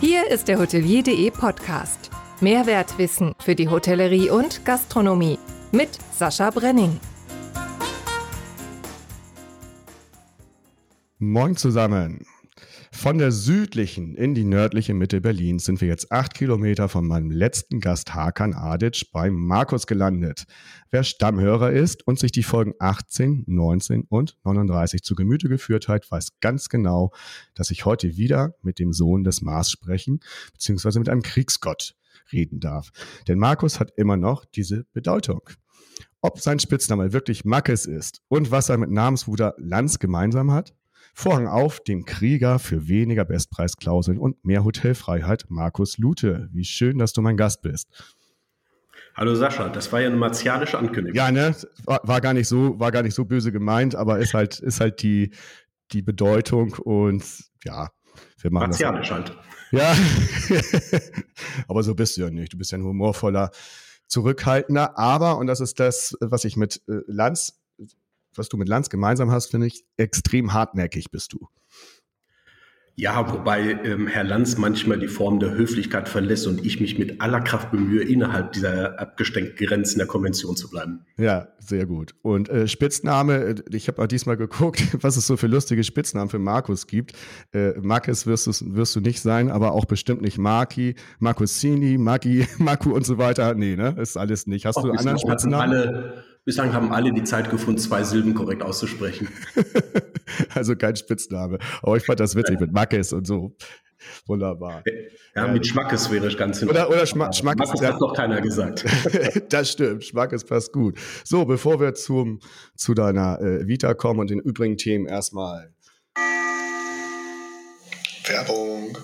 Hier ist der Hotelier.de Podcast. Mehrwertwissen für die Hotellerie und Gastronomie mit Sascha Brenning. Moin zusammen. Von der südlichen in die nördliche Mitte Berlins sind wir jetzt acht Kilometer von meinem letzten Gast Hakan Adic bei Markus gelandet. Wer Stammhörer ist und sich die Folgen 18, 19 und 39 zu Gemüte geführt hat, weiß ganz genau, dass ich heute wieder mit dem Sohn des Mars sprechen, beziehungsweise mit einem Kriegsgott reden darf. Denn Markus hat immer noch diese Bedeutung. Ob sein Spitzname wirklich Mackes ist und was er mit Namensbruder Lanz gemeinsam hat, Vorhang auf, dem Krieger für weniger Bestpreisklauseln und mehr Hotelfreiheit, Markus Lute. Wie schön, dass du mein Gast bist. Hallo Sascha, das war ja eine martialische Ankündigung. Ja, ne? War, war, gar nicht so, war gar nicht so böse gemeint, aber ist halt, ist halt die, die Bedeutung und ja, wir machen Martialisch das. halt. Ja, aber so bist du ja nicht. Du bist ja ein humorvoller, zurückhaltender, aber, und das ist das, was ich mit äh, Lanz was du mit Lanz gemeinsam hast, finde ich, extrem hartnäckig bist du. Ja, wobei ähm, Herr Lanz manchmal die Form der Höflichkeit verlässt und ich mich mit aller Kraft bemühe, innerhalb dieser abgesteckten Grenzen der Konvention zu bleiben. Ja, sehr gut. Und äh, Spitzname, äh, ich habe auch diesmal geguckt, was es so für lustige Spitznamen für Markus gibt. Äh, Marcus wirst, wirst du nicht sein, aber auch bestimmt nicht Marki, Marcusini, Maki, Marku und so weiter. Nee, ne? Ist alles nicht. Hast Och, du anderen Spitznamen? Alle, bislang haben alle die Zeit gefunden, zwei Silben korrekt auszusprechen. also kein Spitzname. Aber ich fand das witzig mit Mackes und so. Wunderbar. Ja, mit Schmackes wäre ich ganz hin. Oder, oder Schma Schmackes. Schmackes hat noch keiner gesagt. das stimmt. Schmackes passt gut. So, bevor wir zum, zu deiner äh, Vita kommen und den übrigen Themen erstmal. Werbung.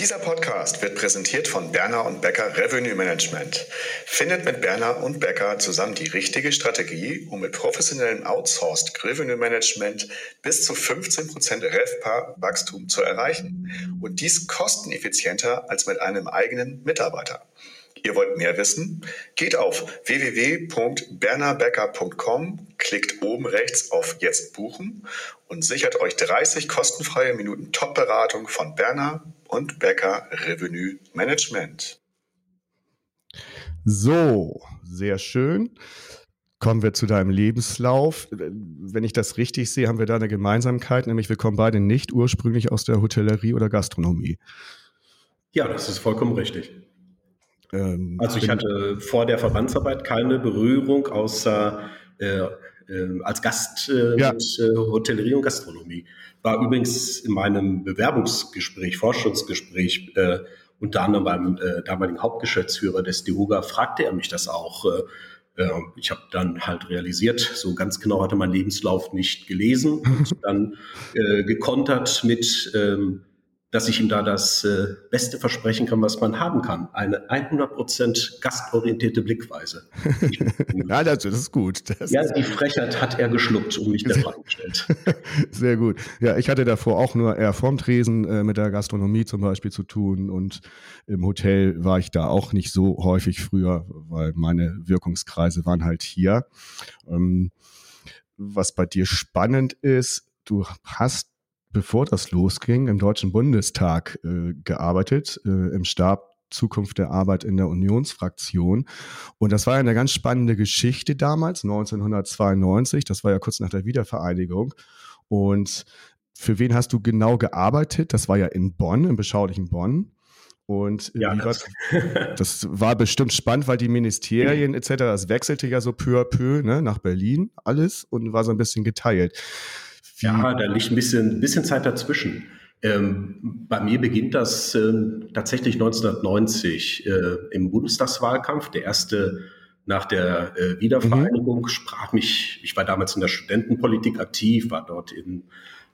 Dieser Podcast wird präsentiert von Berner und Becker Revenue Management. Findet mit Berner und Becker zusammen die richtige Strategie, um mit professionellem Outsourced Revenue Management bis zu 15% RevPAR-Wachstum zu erreichen. Und dies kosteneffizienter als mit einem eigenen Mitarbeiter. Ihr wollt mehr wissen? Geht auf www.bernerbecker.com, klickt oben rechts auf Jetzt buchen und sichert euch 30 kostenfreie Minuten Top-Beratung von Berner und Becker Revenue Management. So, sehr schön. Kommen wir zu deinem Lebenslauf. Wenn ich das richtig sehe, haben wir da eine Gemeinsamkeit, nämlich wir kommen beide nicht ursprünglich aus der Hotellerie oder Gastronomie. Ja, das ist vollkommen richtig. Ähm, also ich hatte vor der Verbandsarbeit keine Berührung außer äh, äh, als Gast äh, ja. mit äh, Hotellerie und Gastronomie. War übrigens in meinem Bewerbungsgespräch, Forschungsgespräch, äh, unter anderem beim äh, damaligen Hauptgeschäftsführer des DEHUGA, fragte er mich das auch. Äh, ich habe dann halt realisiert, so ganz genau hatte mein Lebenslauf nicht gelesen und dann gekontert mit ähm, dass ich ihm da das äh, Beste versprechen kann, was man haben kann. Eine 100% gastorientierte Blickweise. ja, das, ist gut. Das ja, die Frechheit hat er geschluckt und mich der Frage gestellt. Sehr gut. Ja, ich hatte davor auch nur eher vorm Tresen äh, mit der Gastronomie zum Beispiel zu tun und im Hotel war ich da auch nicht so häufig früher, weil meine Wirkungskreise waren halt hier. Ähm, was bei dir spannend ist, du hast bevor das losging, im Deutschen Bundestag äh, gearbeitet, äh, im Stab Zukunft der Arbeit in der Unionsfraktion. Und das war ja eine ganz spannende Geschichte damals, 1992. Das war ja kurz nach der Wiedervereinigung. Und für wen hast du genau gearbeitet? Das war ja in Bonn, im beschaulichen Bonn. Und ja, das, das, war bestimmt spannend, weil die Ministerien etc., das wechselte ja so peu à peu ne, nach Berlin alles und war so ein bisschen geteilt. Ja, da liegt ein bisschen, ein bisschen Zeit dazwischen. Ähm, bei mir beginnt das ähm, tatsächlich 1990 äh, im Bundestagswahlkampf. Der erste nach der äh, Wiedervereinigung mhm. sprach mich, ich war damals in der Studentenpolitik aktiv, war dort in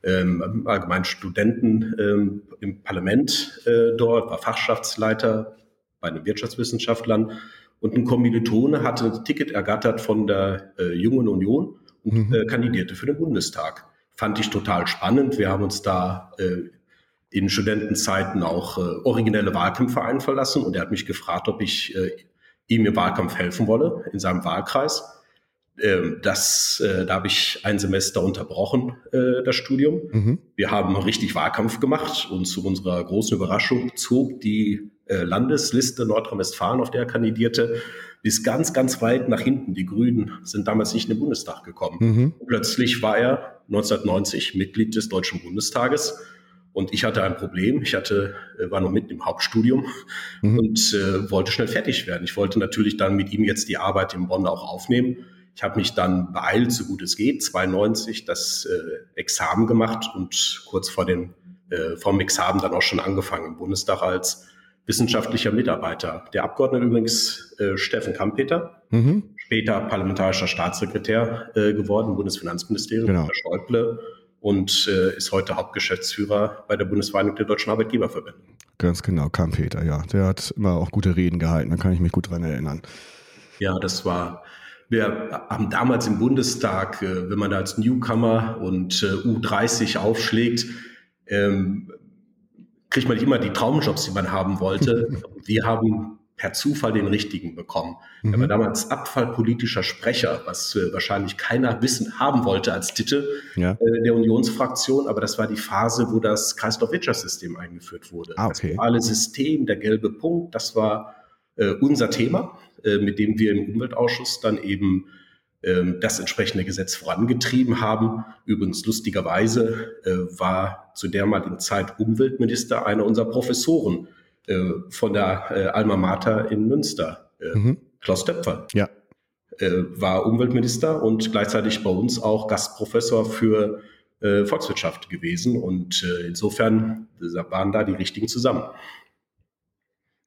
ähm, allgemeinen Studenten ähm, im Parlament äh, dort, war Fachschaftsleiter bei den Wirtschaftswissenschaftlern und ein Kommilitone hatte ein Ticket ergattert von der äh, Jungen Union und mhm. Äh, kandidierte für den Bundestag fand ich total spannend. Wir haben uns da äh, in Studentenzeiten auch äh, originelle Wahlkämpfe einverlassen und er hat mich gefragt, ob ich äh, ihm im Wahlkampf helfen wolle in seinem Wahlkreis. ähm, das, äh, da habe ich ein Semester unterbrochen, äh, das Studium. Mhm. Wir haben richtig Wahlkampf gemacht und zu unserer großen Überraschung zog die äh, Landesliste Nordrhein-Westfalen, auf der er kandidierte, bis ganz, ganz weit nach hinten. Die Grünen sind damals nicht in den Bundestag gekommen. Mhm. Plötzlich war er 1990 Mitglied des Deutschen Bundestages. Und ich hatte ein Problem. Ich hatte, war noch mitten im Hauptstudium mhm. und äh, wollte schnell fertig werden. Ich wollte natürlich dann mit ihm jetzt die Arbeit in Bonn auch aufnehmen. Ich habe mich dann beeilt, so gut es geht, 92 das äh, Examen gemacht und kurz vor dem äh, vom Examen dann auch schon angefangen im Bundestag als wissenschaftlicher Mitarbeiter. Der Abgeordnete übrigens äh, Steffen Kampeter, mhm. später parlamentarischer Staatssekretär äh, geworden Bundesfinanzministerium, genau. Schäuble und äh, ist heute Hauptgeschäftsführer bei der Bundesvereinigung der deutschen Arbeitgeberverbände. Ganz genau, Kampeter, ja. Der hat immer auch gute Reden gehalten, da kann ich mich gut dran erinnern. Ja, das war wir haben damals im Bundestag, äh, wenn man da als Newcomer und äh, U30 aufschlägt, ähm, kriegt man nicht immer die Traumjobs, die man haben wollte. Wir haben per Zufall den richtigen bekommen. Mhm. Er war damals abfallpolitischer Sprecher, was äh, wahrscheinlich keiner wissen haben wollte als Titel ja. äh, der Unionsfraktion, aber das war die Phase, wo das Kreislaufwirtschaftssystem eingeführt wurde. Ah, okay. Das duale System, der gelbe Punkt, das war äh, unser Thema. Äh, mit dem wir im Umweltausschuss dann eben das entsprechende Gesetz vorangetrieben haben. Übrigens lustigerweise äh, war zu dermaligen Zeit Umweltminister einer unserer Professoren äh, von der Alma Mater in Münster, mhm. Klaus Töpfer. Ja. War Umweltminister und gleichzeitig bei uns auch Gastprofessor für Volkswirtschaft gewesen. Und insofern waren da die richtigen zusammen.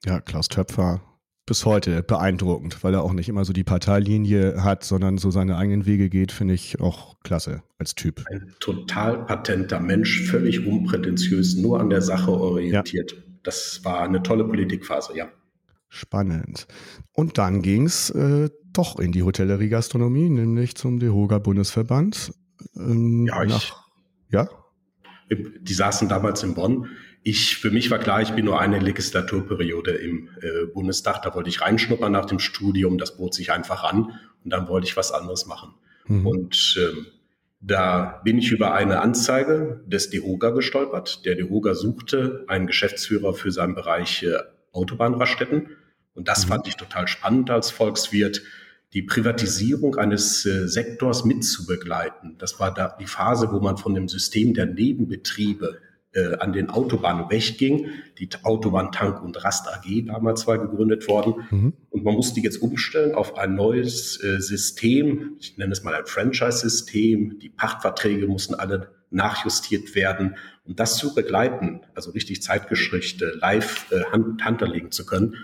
Ja, Klaus Töpfer, bis heute beeindruckend, weil er auch nicht immer so die Parteilinie hat, sondern so seine eigenen Wege geht, finde ich auch klasse als Typ. Ein total patenter Mensch, völlig unprätentiös, nur an der Sache orientiert. Ja. Das war eine tolle Politikphase, ja. Spannend. Und dann ging es äh, doch in die Hotellerie-Gastronomie, nämlich zum DEHOGA Bundesverband. Ähm, ja, ich, nach, ja? Die saßen damals in Bonn ich, für mich war klar, ich bin nur eine Legislaturperiode im äh, Bundestag. Da wollte ich reinschnuppern nach dem Studium. Das bot sich einfach an. Und dann wollte ich was anderes machen. Mhm. Und ähm, da bin ich über eine Anzeige des DEHOGA gestolpert. Der DEHOGA suchte einen Geschäftsführer für seinen Bereich äh, Autobahnraststätten. Und das mhm. fand ich total spannend als Volkswirt, die Privatisierung eines äh, Sektors mitzubegleiten. Das war da die Phase, wo man von dem System der Nebenbetriebe äh, an den Autobahnen wegging. Die Autobahn Tank und Rast AG damals war gegründet worden. Mhm. Und man musste jetzt umstellen auf ein neues äh, System. Ich nenne es mal ein Franchise-System. Die Pachtverträge mussten alle nachjustiert werden. Und das zu begleiten, also richtig Zeitgeschichte live äh, Hand, hanterlegen zu können,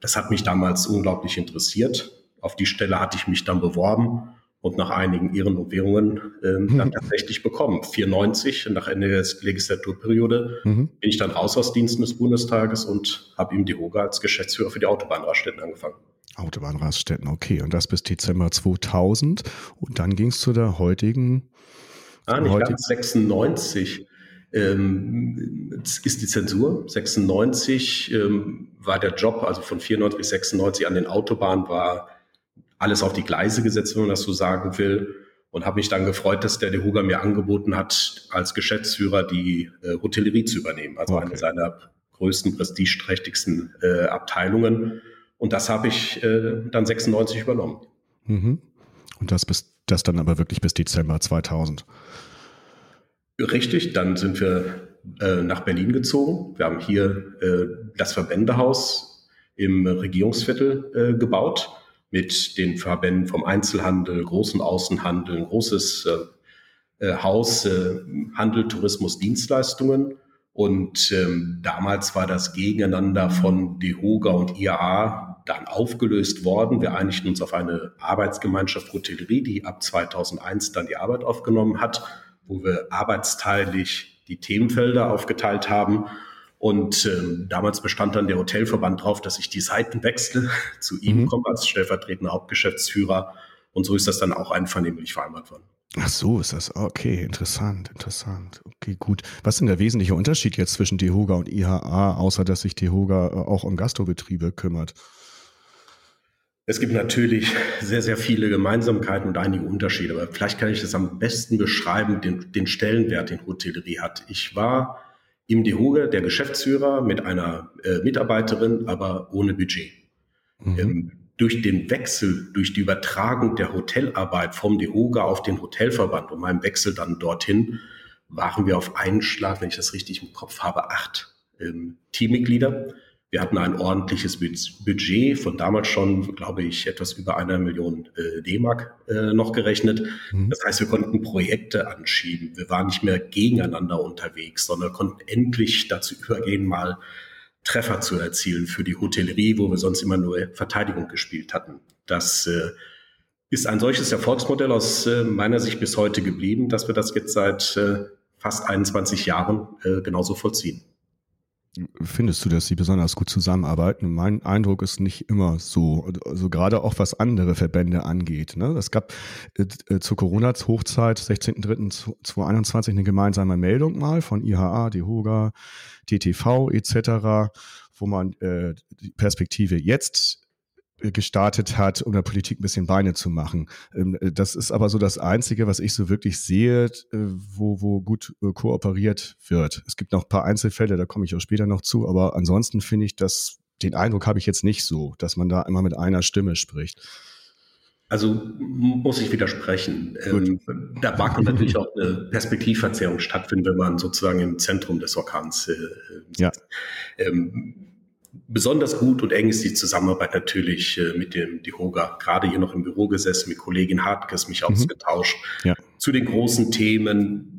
das hat mich damals unglaublich interessiert. Auf die Stelle hatte ich mich dann beworben und nach einigen Ehren und Währungen ähm, dann tatsächlich bekommen. 94, nach Ende der Legislaturperiode, mhm. bin ich dann raus aus Diensten des Bundestages und habe ihm die Hoga als Geschäftsführer für die Autobahnraststätten angefangen. Autobahnraststätten, okay. Und das bis Dezember 2000. Und dann ging es zu der heutigen... Ah, nicht heutigen 96 ähm, ist die Zensur. 96 ähm, war der Job, also von 94 bis 96 an den Autobahnen war alles auf die Gleise gesetzt, wenn man das so sagen will. Und habe mich dann gefreut, dass der DeHuga mir angeboten hat, als Geschäftsführer die äh, Hotellerie zu übernehmen. Also okay. eine seiner größten, prestigeträchtigsten äh, Abteilungen. Und das habe ich äh, dann 96 übernommen. Mhm. Und das bis das dann aber wirklich bis Dezember 2000. Richtig, dann sind wir äh, nach Berlin gezogen. Wir haben hier äh, das Verbändehaus im Regierungsviertel äh, gebaut mit den Verbänden vom Einzelhandel, großen Außenhandel, großes äh, äh, Haus, äh, Handel, Tourismus, Dienstleistungen. Und ähm, damals war das Gegeneinander von DEHOGA und IAA dann aufgelöst worden. Wir einigten uns auf eine Arbeitsgemeinschaft Hotellerie, die ab 2001 dann die Arbeit aufgenommen hat, wo wir arbeitsteilig die Themenfelder aufgeteilt haben und ähm, damals bestand dann der Hotelverband darauf, dass ich die Seiten wechsle, zu ihm mhm. komme als stellvertretender Hauptgeschäftsführer. Und so ist das dann auch einvernehmlich vereinbart worden. Ach so, ist das. Okay, interessant, interessant. Okay, gut. Was ist denn der wesentliche Unterschied jetzt zwischen DEHOGA und IHA, außer dass sich DEHOGA äh, auch um Gastrobetriebe kümmert? Es gibt natürlich sehr, sehr viele Gemeinsamkeiten und einige Unterschiede, aber vielleicht kann ich das am besten beschreiben, den, den Stellenwert, den Hotellerie hat. Ich war im DeHoga der Geschäftsführer mit einer äh, Mitarbeiterin, aber ohne Budget. Mhm. Ähm, durch den Wechsel, durch die Übertragung der Hotelarbeit vom DeHoga auf den Hotelverband und meinem Wechsel dann dorthin, waren wir auf einen Schlag, wenn ich das richtig im Kopf habe, acht ähm, Teammitglieder wir hatten ein ordentliches Budget von damals schon, glaube ich, etwas über einer Million äh, D-Mark äh, noch gerechnet. Mhm. Das heißt, wir konnten Projekte anschieben. Wir waren nicht mehr gegeneinander unterwegs, sondern konnten endlich dazu übergehen, mal Treffer zu erzielen für die Hotellerie, wo wir sonst immer nur Verteidigung gespielt hatten. Das äh, ist ein solches Erfolgsmodell aus äh, meiner Sicht bis heute geblieben, dass wir das jetzt seit äh, fast 21 Jahren äh, genauso vollziehen. Findest du, dass sie besonders gut zusammenarbeiten? Mein Eindruck ist nicht immer so. Also gerade auch was andere Verbände angeht. Ne? Es gab äh, äh zur Corona-Hochzeit, 16.03.2021, eine gemeinsame Meldung mal von IHA, DEHOGA, DTV etc., wo man äh, die Perspektive jetzt gestartet hat, um der Politik ein bisschen Beine zu machen. Ähm, äh, das ist aber so das Einzige, was ich so wirklich sehe, äh, wo, wo gut äh, kooperiert wird. Es gibt noch ein paar Einzelfälle, da komme ich auch später noch zu, aber ansonsten finde ich, dass den Eindruck habe ich jetzt nicht so, dass man da immer mit einer Stimme spricht. Also muss ich widersprechen. Ähm, da mag natürlich auch eine Perspektivverzerrung stattfinden, wenn man sozusagen im Zentrum des Orkans äh, sitzt. Ja. Ähm, besonders gut und eng ist die Zusammenarbeit natürlich äh, mit dem DIHOGA. Gerade hier noch im Büro gesessen, mit Kollegin Hartkes mich mhm. ausgetauscht ja. zu den großen Themen.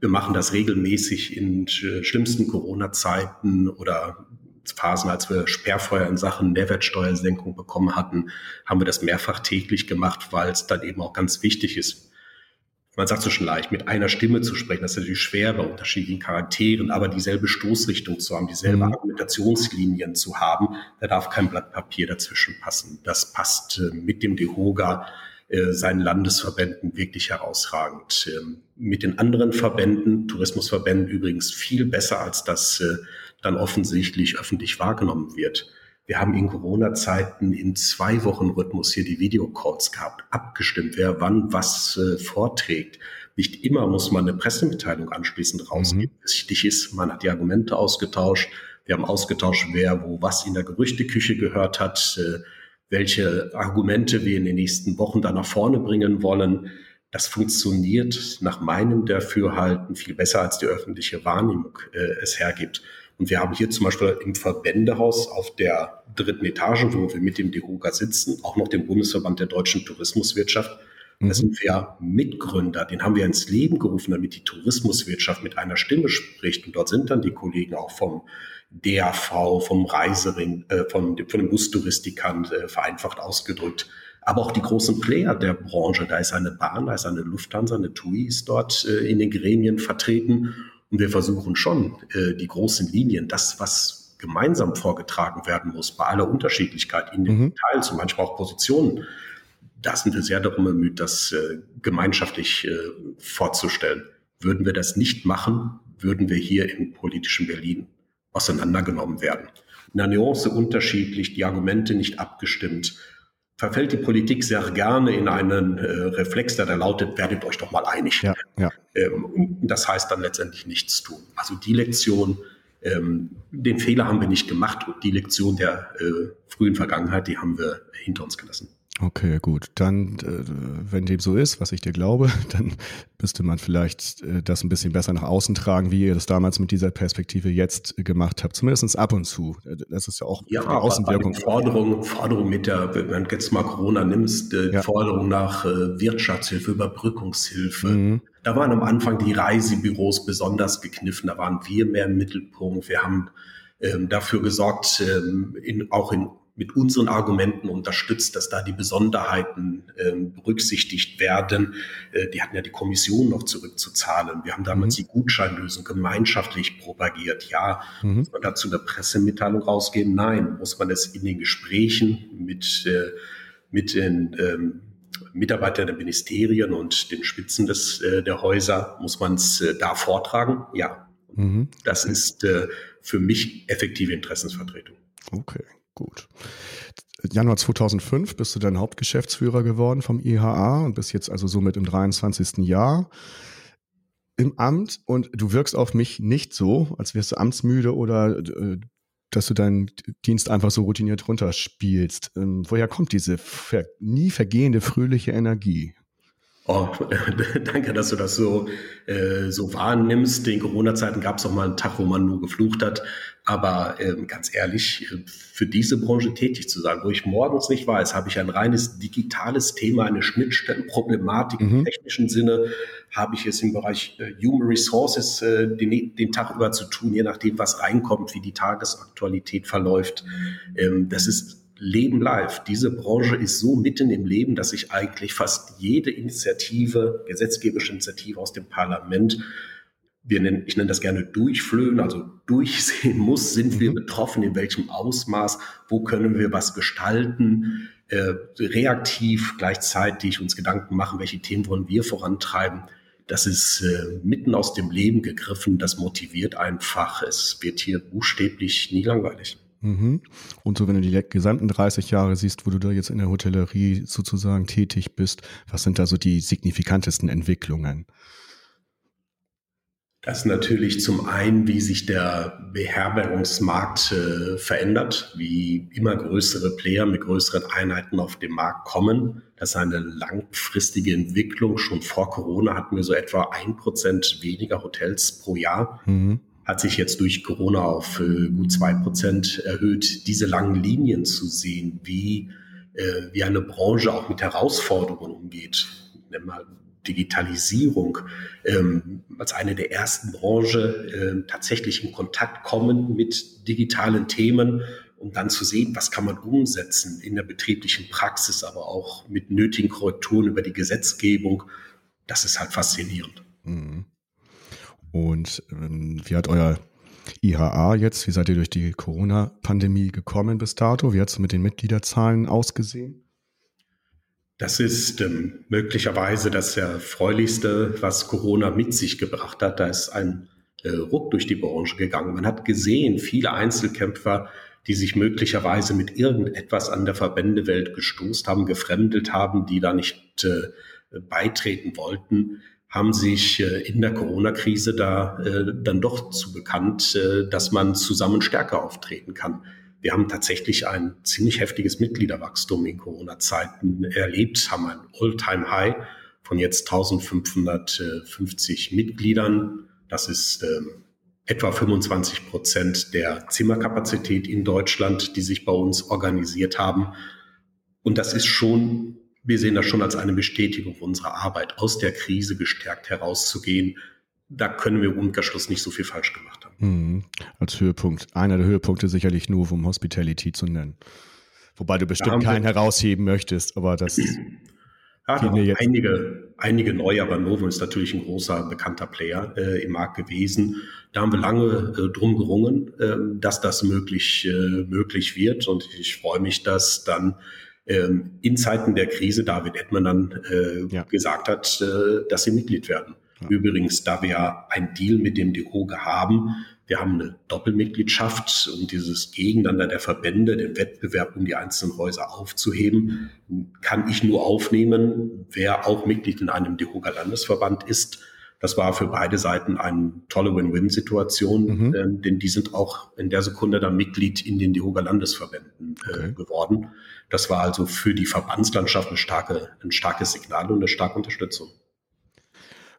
Wir machen das regelmäßig in schlimmsten Corona-Zeiten oder Phasen, als wir Sperrfeuer in Sachen Mehrwertsteuersenkung bekommen hatten, haben wir das mehrfach täglich gemacht, weil es dann eben auch ganz wichtig ist, man sagt so schon leicht, mit einer Stimme zu sprechen, das ist natürlich schwer bei unterschiedlichen Charakteren, aber dieselbe Stoßrichtung zu haben, dieselbe mhm. Argumentationslinien zu haben, da darf kein Blatt Papier dazwischen passen. Das passt äh, mit dem DEHOGA äh, seinen Landesverbänden wirklich herausragend. Ähm, mit den anderen Verbänden, Tourismusverbänden übrigens viel besser, als das äh, dann offensichtlich öffentlich wahrgenommen wird. Wir haben in Corona-Zeiten in zwei Wochen Rhythmus hier die Videocalls gehabt, abgestimmt, wer wann was äh, vorträgt. Nicht immer muss man eine Pressemitteilung anschließend rausgeben. Mhm. Wichtig ist, man hat die Argumente ausgetauscht. Wir haben ausgetauscht, wer wo was in der Gerüchteküche gehört hat, äh, welche Argumente wir in den nächsten Wochen da nach vorne bringen wollen. Das funktioniert nach meinem Dafürhalten viel besser, als die öffentliche Wahrnehmung äh, es hergibt. Und wir haben hier zum Beispiel im Verbändehaus auf der dritten Etage, wo wir mit dem DEHOGA sitzen, auch noch den Bundesverband der deutschen Tourismuswirtschaft. Mhm. Da sind wir Mitgründer, den haben wir ins Leben gerufen, damit die Tourismuswirtschaft mit einer Stimme spricht. Und dort sind dann die Kollegen auch vom DAV, vom Reisering, äh, von, von den Bustouristikern äh, vereinfacht ausgedrückt. Aber auch die großen Player der Branche, da ist eine Bahn, da ist eine Lufthansa, eine TUI ist dort äh, in den Gremien vertreten. Und wir versuchen schon, äh, die großen Linien, das, was gemeinsam vorgetragen werden muss, bei aller Unterschiedlichkeit in den mhm. Details und manchmal auch Positionen, da sind wir sehr darum bemüht, das äh, gemeinschaftlich äh, vorzustellen. Würden wir das nicht machen, würden wir hier im politischen Berlin auseinandergenommen werden. In einer Nuance unterschiedlich, die Argumente nicht abgestimmt, verfällt die Politik sehr gerne in einen äh, Reflex, der da lautet, werdet euch doch mal einig. Ja, ja. Ähm, das heißt dann letztendlich nichts tun. Also die Lektion, ähm, den Fehler haben wir nicht gemacht und die Lektion der äh, frühen Vergangenheit, die haben wir hinter uns gelassen. Okay, gut. Dann, äh, wenn dem so ist, was ich dir glaube, dann müsste man vielleicht äh, das ein bisschen besser nach außen tragen, wie ihr das damals mit dieser Perspektive jetzt gemacht habt. Zumindest ab und zu. Äh, das ist ja auch ja, eine Außenwirkung. Forderung, Forderung mit der, wenn du jetzt mal Corona nimmst, ja. Forderung nach Wirtschaftshilfe, Überbrückungshilfe. Mhm. Da waren am Anfang die Reisebüros besonders gekniffen. Da waren wir mehr im Mittelpunkt. Wir haben ähm, dafür gesorgt, ähm, in, auch in mit unseren Argumenten unterstützt, dass da die Besonderheiten äh, berücksichtigt werden. Äh, die hatten ja die Kommission noch zurückzuzahlen. Wir haben damals mhm. die Gutscheinlösung gemeinschaftlich propagiert. Ja, mhm. muss man dazu eine Pressemitteilung rausgeben? Nein. Muss man es in den Gesprächen mit, äh, mit den ähm, Mitarbeitern der Ministerien und den Spitzen des, äh, der Häuser, muss man es äh, da vortragen? Ja. Mhm. Das ist äh, für mich effektive Interessensvertretung. Okay. Gut. Januar 2005 bist du dann Hauptgeschäftsführer geworden vom IHA und bist jetzt also somit im 23. Jahr im Amt und du wirkst auf mich nicht so, als wärst du amtsmüde oder äh, dass du deinen Dienst einfach so routiniert runterspielst. Ähm, woher kommt diese ver nie vergehende fröhliche Energie? Oh, danke, dass du das so, äh, so wahrnimmst. In Corona-Zeiten gab es auch mal einen Tag, wo man nur geflucht hat. Aber ähm, ganz ehrlich, äh, für diese Branche tätig zu sein, wo ich morgens nicht weiß, habe ich ein reines digitales Thema, eine Schnittstellenproblematik mhm. im technischen Sinne, habe ich es im Bereich äh, Human Resources äh, den, den, Tag über zu tun, je nachdem, was reinkommt, wie die Tagesaktualität verläuft. Ähm, das ist Leben live. Diese Branche ist so mitten im Leben, dass ich eigentlich fast jede Initiative, gesetzgeberische Initiative aus dem Parlament, wir nennen, ich nenne das gerne durchflöhen, also durchsehen muss, sind wir mhm. betroffen, in welchem Ausmaß, wo können wir was gestalten, äh, reaktiv gleichzeitig uns Gedanken machen, welche Themen wollen wir vorantreiben. Das ist äh, mitten aus dem Leben gegriffen, das motiviert einfach. Es wird hier buchstäblich nie langweilig. Mhm. Und so, wenn du die gesamten 30 Jahre siehst, wo du da jetzt in der Hotellerie sozusagen tätig bist, was sind da so die signifikantesten Entwicklungen? Das ist natürlich zum einen, wie sich der Beherbergungsmarkt äh, verändert, wie immer größere Player mit größeren Einheiten auf den Markt kommen. Das ist eine langfristige Entwicklung. Schon vor Corona hatten wir so etwa ein Prozent weniger Hotels pro Jahr. Mhm hat sich jetzt durch Corona auf äh, gut zwei Prozent erhöht. Diese langen Linien zu sehen, wie, äh, wie eine Branche auch mit Herausforderungen umgeht, nennen wir Digitalisierung, ähm, als eine der ersten Branche äh, tatsächlich in Kontakt kommen mit digitalen Themen, um dann zu sehen, was kann man umsetzen in der betrieblichen Praxis, aber auch mit nötigen Korrekturen über die Gesetzgebung. Das ist halt faszinierend. Mhm. Und ähm, wie hat euer IHA jetzt, wie seid ihr durch die Corona-Pandemie gekommen bis dato? Wie hat es mit den Mitgliederzahlen ausgesehen? Das ist ähm, möglicherweise das Erfreulichste, was Corona mit sich gebracht hat. Da ist ein äh, Ruck durch die Branche gegangen. Man hat gesehen, viele Einzelkämpfer, die sich möglicherweise mit irgendetwas an der Verbändewelt gestoßt haben, gefremdet haben, die da nicht äh, beitreten wollten, haben sich äh, in der Corona-Krise da äh, dann doch zu bekannt, äh, dass man zusammen stärker auftreten kann. Wir haben tatsächlich ein ziemlich heftiges Mitgliederwachstum in Corona-Zeiten erlebt, haben ein All-Time-High von jetzt 1550 Mitgliedern. Das ist äh, etwa 25 Prozent der Zimmerkapazität in Deutschland, die sich bei uns organisiert haben. Und das ist schon wir sehen das schon als eine Bestätigung unserer Arbeit, aus der Krise gestärkt herauszugehen. Da können wir im Umkehrschluss nicht so viel falsch gemacht haben. Mhm. Als Höhepunkt, einer der Höhepunkte sicherlich nur vom Hospitality zu nennen. Wobei du bestimmt keinen herausheben möchtest, aber das ja, da einige, einige neu, aber Novum ist natürlich ein großer, bekannter Player äh, im Markt gewesen. Da haben wir lange äh, drum gerungen, äh, dass das möglich, äh, möglich wird. Und ich freue mich, dass dann ähm, in Zeiten der Krise David Edman dann äh, ja. gesagt hat, äh, dass sie Mitglied werden. Ja. Übrigens, da wir ja ein Deal mit dem DEHOGE haben, wir haben eine Doppelmitgliedschaft, um dieses Gegeneinander der Verbände, den Wettbewerb um die einzelnen Häuser aufzuheben, kann ich nur aufnehmen, wer auch Mitglied in einem DEHOGA Landesverband ist. Das war für beide Seiten eine tolle Win-Win-Situation, mhm. äh, denn die sind auch in der Sekunde dann Mitglied in den DEHOGA Landesverbänden äh, okay. geworden. Das war also für die Verbandslandschaft eine starke, ein starkes Signal und eine starke Unterstützung.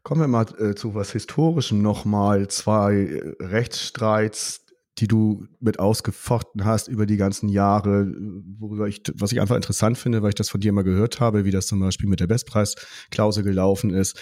Kommen wir mal äh, zu was Historischem nochmal. Zwei äh, Rechtsstreits, die du mit ausgefochten hast über die ganzen Jahre, worüber ich, was ich einfach interessant finde, weil ich das von dir mal gehört habe, wie das zum Beispiel mit der Bestpreisklausel gelaufen ist.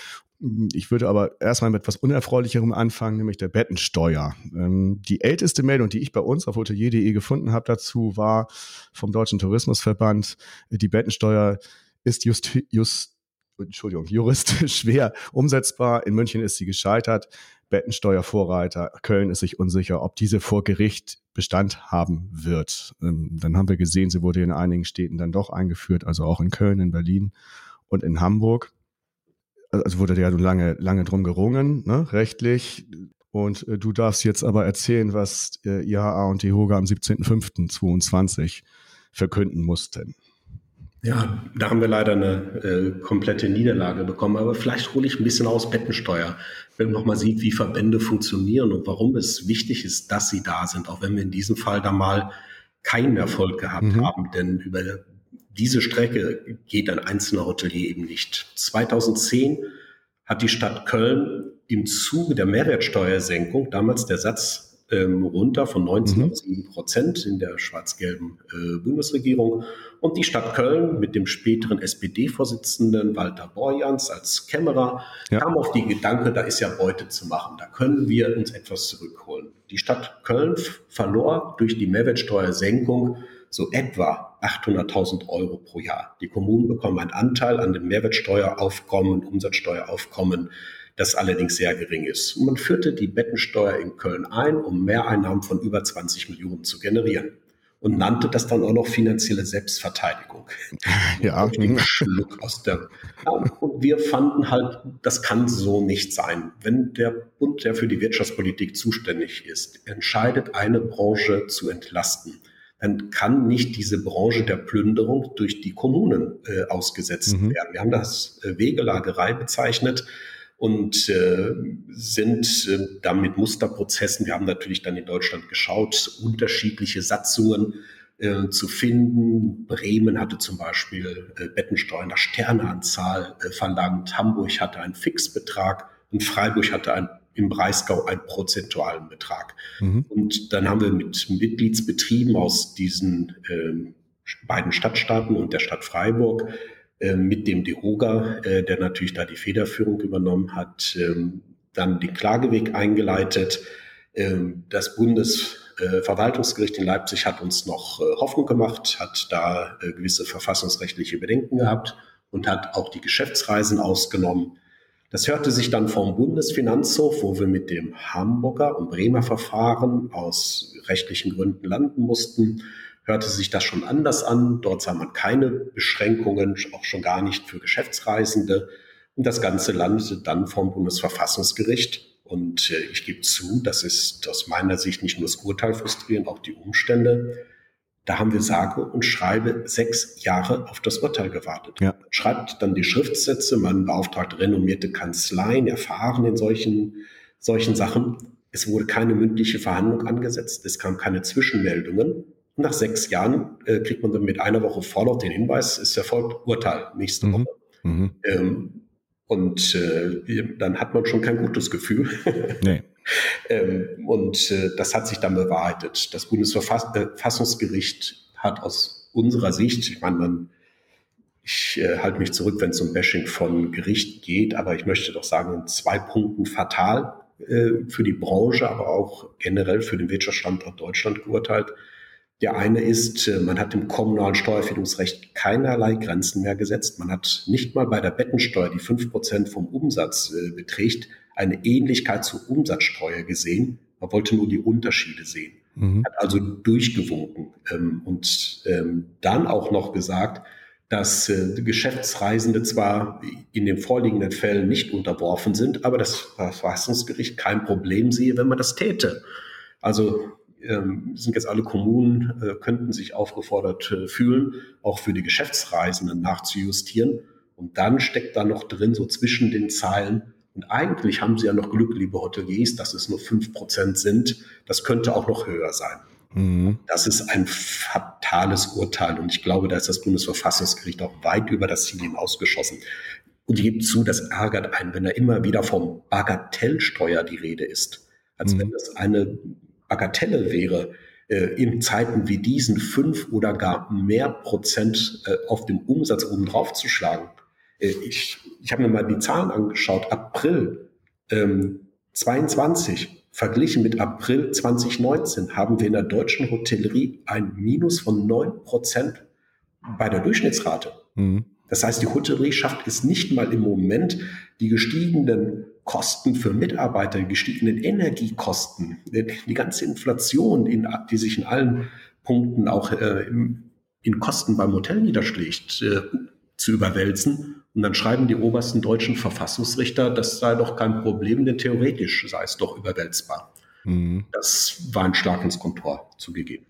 Ich würde aber erstmal mit etwas Unerfreulicherem anfangen, nämlich der Bettensteuer. Ähm, die älteste Meldung, die ich bei uns auf hotelier.de gefunden habe dazu, war vom Deutschen Tourismusverband, die Bettensteuer ist just, just, Entschuldigung, juristisch schwer umsetzbar. In München ist sie gescheitert. Bettensteuervorreiter. Köln ist sich unsicher, ob diese vor Gericht Bestand haben wird. Ähm, dann haben wir gesehen, sie wurde in einigen Städten dann doch eingeführt, also auch in Köln, in Berlin und in Hamburg. Also wurde ja lange, lange drum gerungen, ne, rechtlich. Und äh, du darfst jetzt aber erzählen, was äh, IHA und die DEHOGA am 17.05.22 verkünden mussten. Ja, da haben wir leider eine äh, komplette Niederlage bekommen. Aber vielleicht hole ich ein bisschen aus Bettensteuer, wenn man nochmal sieht, wie Verbände funktionieren und warum es wichtig ist, dass sie da sind, auch wenn wir in diesem Fall da mal keinen Erfolg gehabt mhm. haben. Denn über diese Strecke geht ein einzelner Hotelier eben nicht. 2010 hat die Stadt Köln im Zuge der Mehrwertsteuersenkung, damals der Satz ähm, runter von 19 auf 7 Prozent in der schwarz-gelben äh, Bundesregierung. Und die Stadt Köln mit dem späteren SPD-Vorsitzenden Walter Borjans als Kämmerer ja. kam auf die Gedanke, da ist ja Beute zu machen. Da können wir uns etwas zurückholen. Die Stadt Köln verlor durch die Mehrwertsteuersenkung so etwa 800.000 Euro pro Jahr. Die Kommunen bekommen einen Anteil an dem Mehrwertsteueraufkommen, Umsatzsteueraufkommen das allerdings sehr gering ist. Und man führte die Bettensteuer in Köln ein, um Mehreinnahmen von über 20 Millionen zu generieren. Und nannte das dann auch noch finanzielle Selbstverteidigung. Ja. Schluck aus der. Ja, und wir fanden halt, das kann so nicht sein. Wenn der Bund, der für die Wirtschaftspolitik zuständig ist, entscheidet, eine Branche zu entlasten, dann kann nicht diese Branche der Plünderung durch die Kommunen äh, ausgesetzt mhm. werden. Wir haben das äh, Wegelagerei bezeichnet und äh, sind äh, damit Musterprozessen. Wir haben natürlich dann in Deutschland geschaut, unterschiedliche Satzungen äh, zu finden. Bremen hatte zum Beispiel äh, Bettensteuer nach Sterneanzahl äh, verlangt. Hamburg hatte einen Fixbetrag und Freiburg hatte ein, im Breisgau einen prozentualen Betrag. Mhm. Und dann haben wir mit Mitgliedsbetrieben aus diesen äh, beiden Stadtstaaten und der Stadt Freiburg äh, mit dem DEHOGA, äh, der natürlich da die Federführung übernommen hat, ähm, dann den Klageweg eingeleitet. Ähm, das Bundesverwaltungsgericht in Leipzig hat uns noch äh, Hoffnung gemacht, hat da gewisse verfassungsrechtliche Bedenken gehabt und hat auch die Geschäftsreisen ausgenommen. Das hörte sich dann vom Bundesfinanzhof, wo wir mit dem Hamburger und Bremer Verfahren aus rechtlichen Gründen landen mussten, hörte sich das schon anders an. Dort sah man keine Beschränkungen, auch schon gar nicht für Geschäftsreisende. Und das Ganze landete dann vom Bundesverfassungsgericht. Und äh, ich gebe zu, das ist aus meiner Sicht nicht nur das Urteil frustrierend, auch die Umstände. Da haben wir sage und schreibe sechs Jahre auf das Urteil gewartet. Ja. Schreibt dann die Schriftsätze, man beauftragt renommierte Kanzleien, erfahren in solchen, solchen Sachen. Es wurde keine mündliche Verhandlung angesetzt, es kam keine Zwischenmeldungen. Und nach sechs Jahren äh, kriegt man dann mit einer Woche Vorlauf den Hinweis, es erfolgt Urteil nächste mhm. Woche. Mhm. Ähm, und äh, dann hat man schon kein gutes Gefühl. Nee. Ähm, und äh, das hat sich dann bewahrheitet. Das Bundesverfassungsgericht äh, hat aus unserer Sicht, ich meine, man, ich äh, halte mich zurück, wenn es um Bashing von Gericht geht, aber ich möchte doch sagen, in zwei Punkten fatal äh, für die Branche, aber auch generell für den Wirtschaftsstandort Deutschland geurteilt. Der eine ist, äh, man hat im kommunalen Steuererfindungsrecht keinerlei Grenzen mehr gesetzt. Man hat nicht mal bei der Bettensteuer, die fünf Prozent vom Umsatz äh, beträgt, eine Ähnlichkeit zur Umsatzsteuer gesehen. Man wollte nur die Unterschiede sehen. Mhm. Hat also durchgewunken ähm, und ähm, dann auch noch gesagt, dass äh, Geschäftsreisende zwar in den vorliegenden Fällen nicht unterworfen sind, aber das Verfassungsgericht kein Problem sehe, wenn man das täte. Also ähm, sind jetzt alle Kommunen, äh, könnten sich aufgefordert äh, fühlen, auch für die Geschäftsreisenden nachzujustieren. Und dann steckt da noch drin, so zwischen den Zeilen, und eigentlich haben sie ja noch Glück, liebe Hoteliers, dass es nur fünf Prozent sind. Das könnte auch noch höher sein. Mhm. Das ist ein fatales Urteil. Und ich glaube, da ist das Bundesverfassungsgericht auch weit über das Ziel hinausgeschossen. Und ich gebe zu, das ärgert einen, wenn da immer wieder vom Bagatellsteuer die Rede ist. Als mhm. wenn das eine Bagatelle wäre, äh, in Zeiten wie diesen fünf oder gar mehr Prozent äh, auf dem Umsatz oben drauf zu schlagen. Äh, ich ich habe mir mal die Zahlen angeschaut. April ähm, 22 verglichen mit April 2019 haben wir in der deutschen Hotellerie ein Minus von neun Prozent bei der Durchschnittsrate. Mhm. Das heißt, die Hotellerie schafft es nicht mal im Moment, die gestiegenen Kosten für Mitarbeiter, die gestiegenen Energiekosten, die ganze Inflation, die sich in allen Punkten auch äh, in Kosten beim Hotel niederschlägt, äh, zu überwälzen. Und dann schreiben die obersten deutschen Verfassungsrichter, das sei doch kein Problem, denn theoretisch sei es doch überwälzbar. Mhm. Das war ein Schlag ins Kontor zugegeben.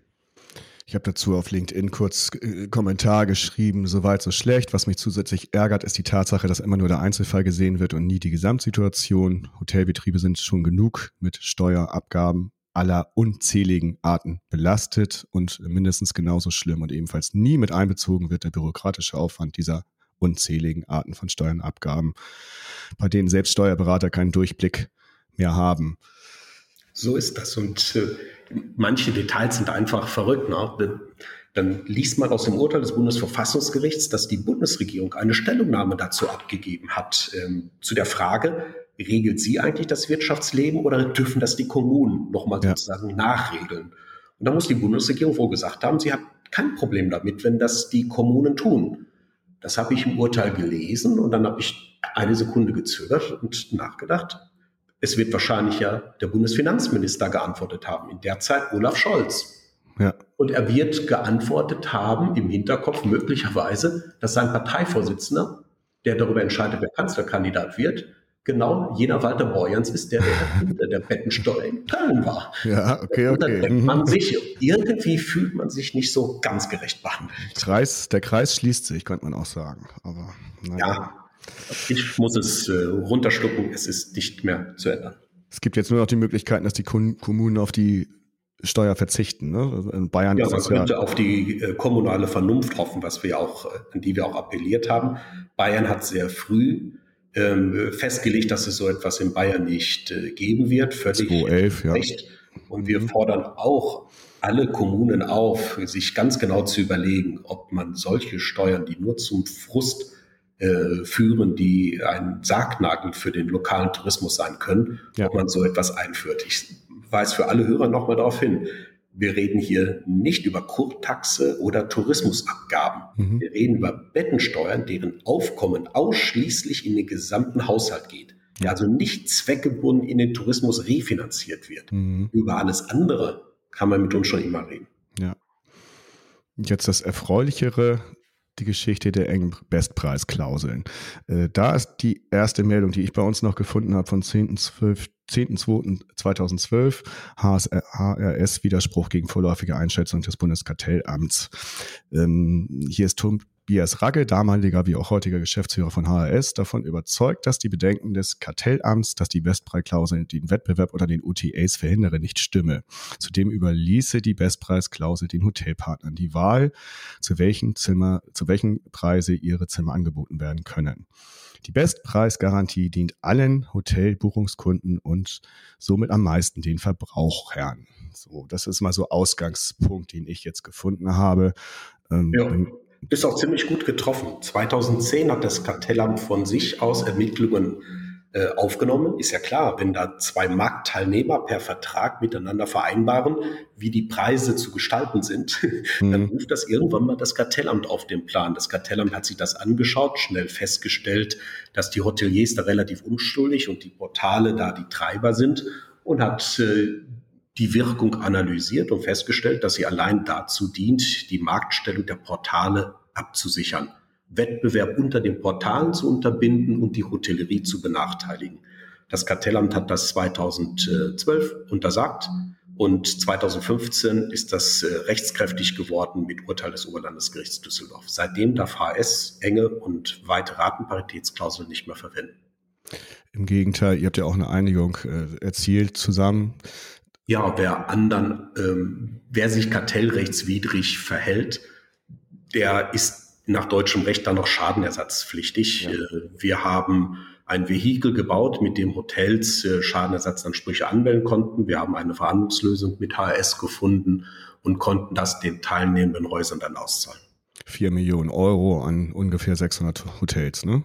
Ich habe dazu auf LinkedIn kurz äh, Kommentar geschrieben, soweit so schlecht. Was mich zusätzlich ärgert, ist die Tatsache, dass immer nur der Einzelfall gesehen wird und nie die Gesamtsituation. Hotelbetriebe sind schon genug mit Steuerabgaben aller unzähligen Arten belastet und mindestens genauso schlimm und ebenfalls nie mit einbezogen wird der bürokratische Aufwand dieser unzähligen Arten von Steuernabgaben, bei denen selbst Steuerberater keinen Durchblick mehr haben. So ist das. Und äh, manche Details sind einfach verrückt. Ne? Dann liest man aus dem Urteil des Bundesverfassungsgerichts, dass die Bundesregierung eine Stellungnahme dazu abgegeben hat, ähm, zu der Frage, regelt sie eigentlich das Wirtschaftsleben oder dürfen das die Kommunen nochmal ja. sozusagen nachregeln? Und da muss die Bundesregierung wohl gesagt haben, sie hat kein Problem damit, wenn das die Kommunen tun. Das habe ich im Urteil gelesen und dann habe ich eine Sekunde gezögert und nachgedacht. Es wird wahrscheinlich ja der Bundesfinanzminister geantwortet haben, in der Zeit Olaf Scholz. Ja. Und er wird geantwortet haben, im Hinterkopf möglicherweise, dass sein Parteivorsitzender, der darüber entscheidet, wer Kanzlerkandidat wird, genau jener Walter Borjans ist, der der, der Bettensteuer in Köln war. Ja, okay, okay. Und dann denkt man sich, irgendwie fühlt man sich nicht so ganz gerecht behandelt. Kreis, der Kreis schließt sich, könnte man auch sagen. Aber, Ja, ich muss es äh, runterstucken, es ist nicht mehr zu ändern. Es gibt jetzt nur noch die Möglichkeiten, dass die Kommunen auf die Steuer verzichten. Ne? Also in Bayern ja, man könnte ja auf die äh, kommunale Vernunft hoffen, was wir auch, äh, an die wir auch appelliert haben. Bayern hat sehr früh ähm, festgelegt, dass es so etwas in Bayern nicht äh, geben wird. Völlig 2011, recht. Ja. Und wir fordern auch alle Kommunen auf, sich ganz genau zu überlegen, ob man solche Steuern, die nur zum Frust äh, führen, die ein Sargnagel für den lokalen Tourismus sein können, ja. ob man so etwas einführt. Ich weise für alle Hörer nochmal darauf hin. Wir reden hier nicht über Kurtaxe oder Tourismusabgaben. Mhm. Wir reden über Bettensteuern, deren Aufkommen ausschließlich in den gesamten Haushalt geht. Der also nicht zweckgebunden in den Tourismus refinanziert wird. Mhm. Über alles andere kann man mit uns schon immer reden. Ja. Jetzt das Erfreulichere die Geschichte der engen Bestpreisklauseln. Äh, da ist die erste Meldung, die ich bei uns noch gefunden habe, von 10.2.2012, HRS Widerspruch gegen vorläufige Einschätzung des Bundeskartellamts. Ähm, hier ist Tobias Ragge, damaliger wie auch heutiger Geschäftsführer von HRS, davon überzeugt, dass die Bedenken des Kartellamts, dass die Bestpreisklausel den Wettbewerb oder den UTAs verhindere, nicht stimme. Zudem überließe die Bestpreisklausel den Hotelpartnern die Wahl, zu welchen Zimmer, zu welchen Preise ihre Zimmer angeboten werden können. Die Bestpreisgarantie dient allen Hotelbuchungskunden und somit am meisten den Verbrauchern. So, das ist mal so Ausgangspunkt, den ich jetzt gefunden habe. Ähm, ja ist auch ziemlich gut getroffen. 2010 hat das Kartellamt von sich aus Ermittlungen äh, aufgenommen. Ist ja klar, wenn da zwei Marktteilnehmer per Vertrag miteinander vereinbaren, wie die Preise zu gestalten sind, mhm. dann ruft das irgendwann mal das Kartellamt auf den Plan. Das Kartellamt hat sich das angeschaut, schnell festgestellt, dass die Hoteliers da relativ unschuldig und die Portale da die Treiber sind und hat äh, die Wirkung analysiert und festgestellt, dass sie allein dazu dient, die Marktstellung der Portale abzusichern, Wettbewerb unter den Portalen zu unterbinden und die Hotellerie zu benachteiligen. Das Kartellamt hat das 2012 untersagt und 2015 ist das äh, rechtskräftig geworden mit Urteil des Oberlandesgerichts Düsseldorf. Seitdem darf HS enge und weite Ratenparitätsklauseln nicht mehr verwenden. Im Gegenteil, ihr habt ja auch eine Einigung äh, erzielt zusammen. Ja, wer anderen, ähm, wer sich kartellrechtswidrig verhält, der ist nach deutschem Recht dann noch schadenersatzpflichtig. Ja. Äh, wir haben ein Vehikel gebaut, mit dem Hotels äh, Schadenersatzansprüche anmelden konnten. Wir haben eine Verhandlungslösung mit HRS gefunden und konnten das den teilnehmenden Häusern dann auszahlen. Vier Millionen Euro an ungefähr 600 Hotels, ne?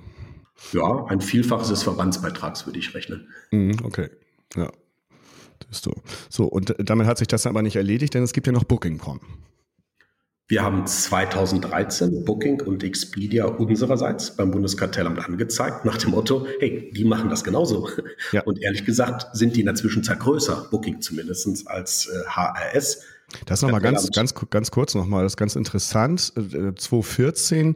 Ja, ein Vielfaches des Verbandsbeitrags würde ich rechnen. Mhm, okay, ja. So. so, und damit hat sich das aber nicht erledigt, denn es gibt ja noch Booking.com. Wir haben 2013 Booking und Expedia unsererseits beim Bundeskartellamt angezeigt, nach dem Motto, hey, die machen das genauso. Ja. Und ehrlich gesagt sind die in der Zwischenzeit größer, Booking zumindest, als äh, HRS. Das nochmal ganz, ganz, ganz kurz nochmal, das ist ganz interessant. 2014 äh,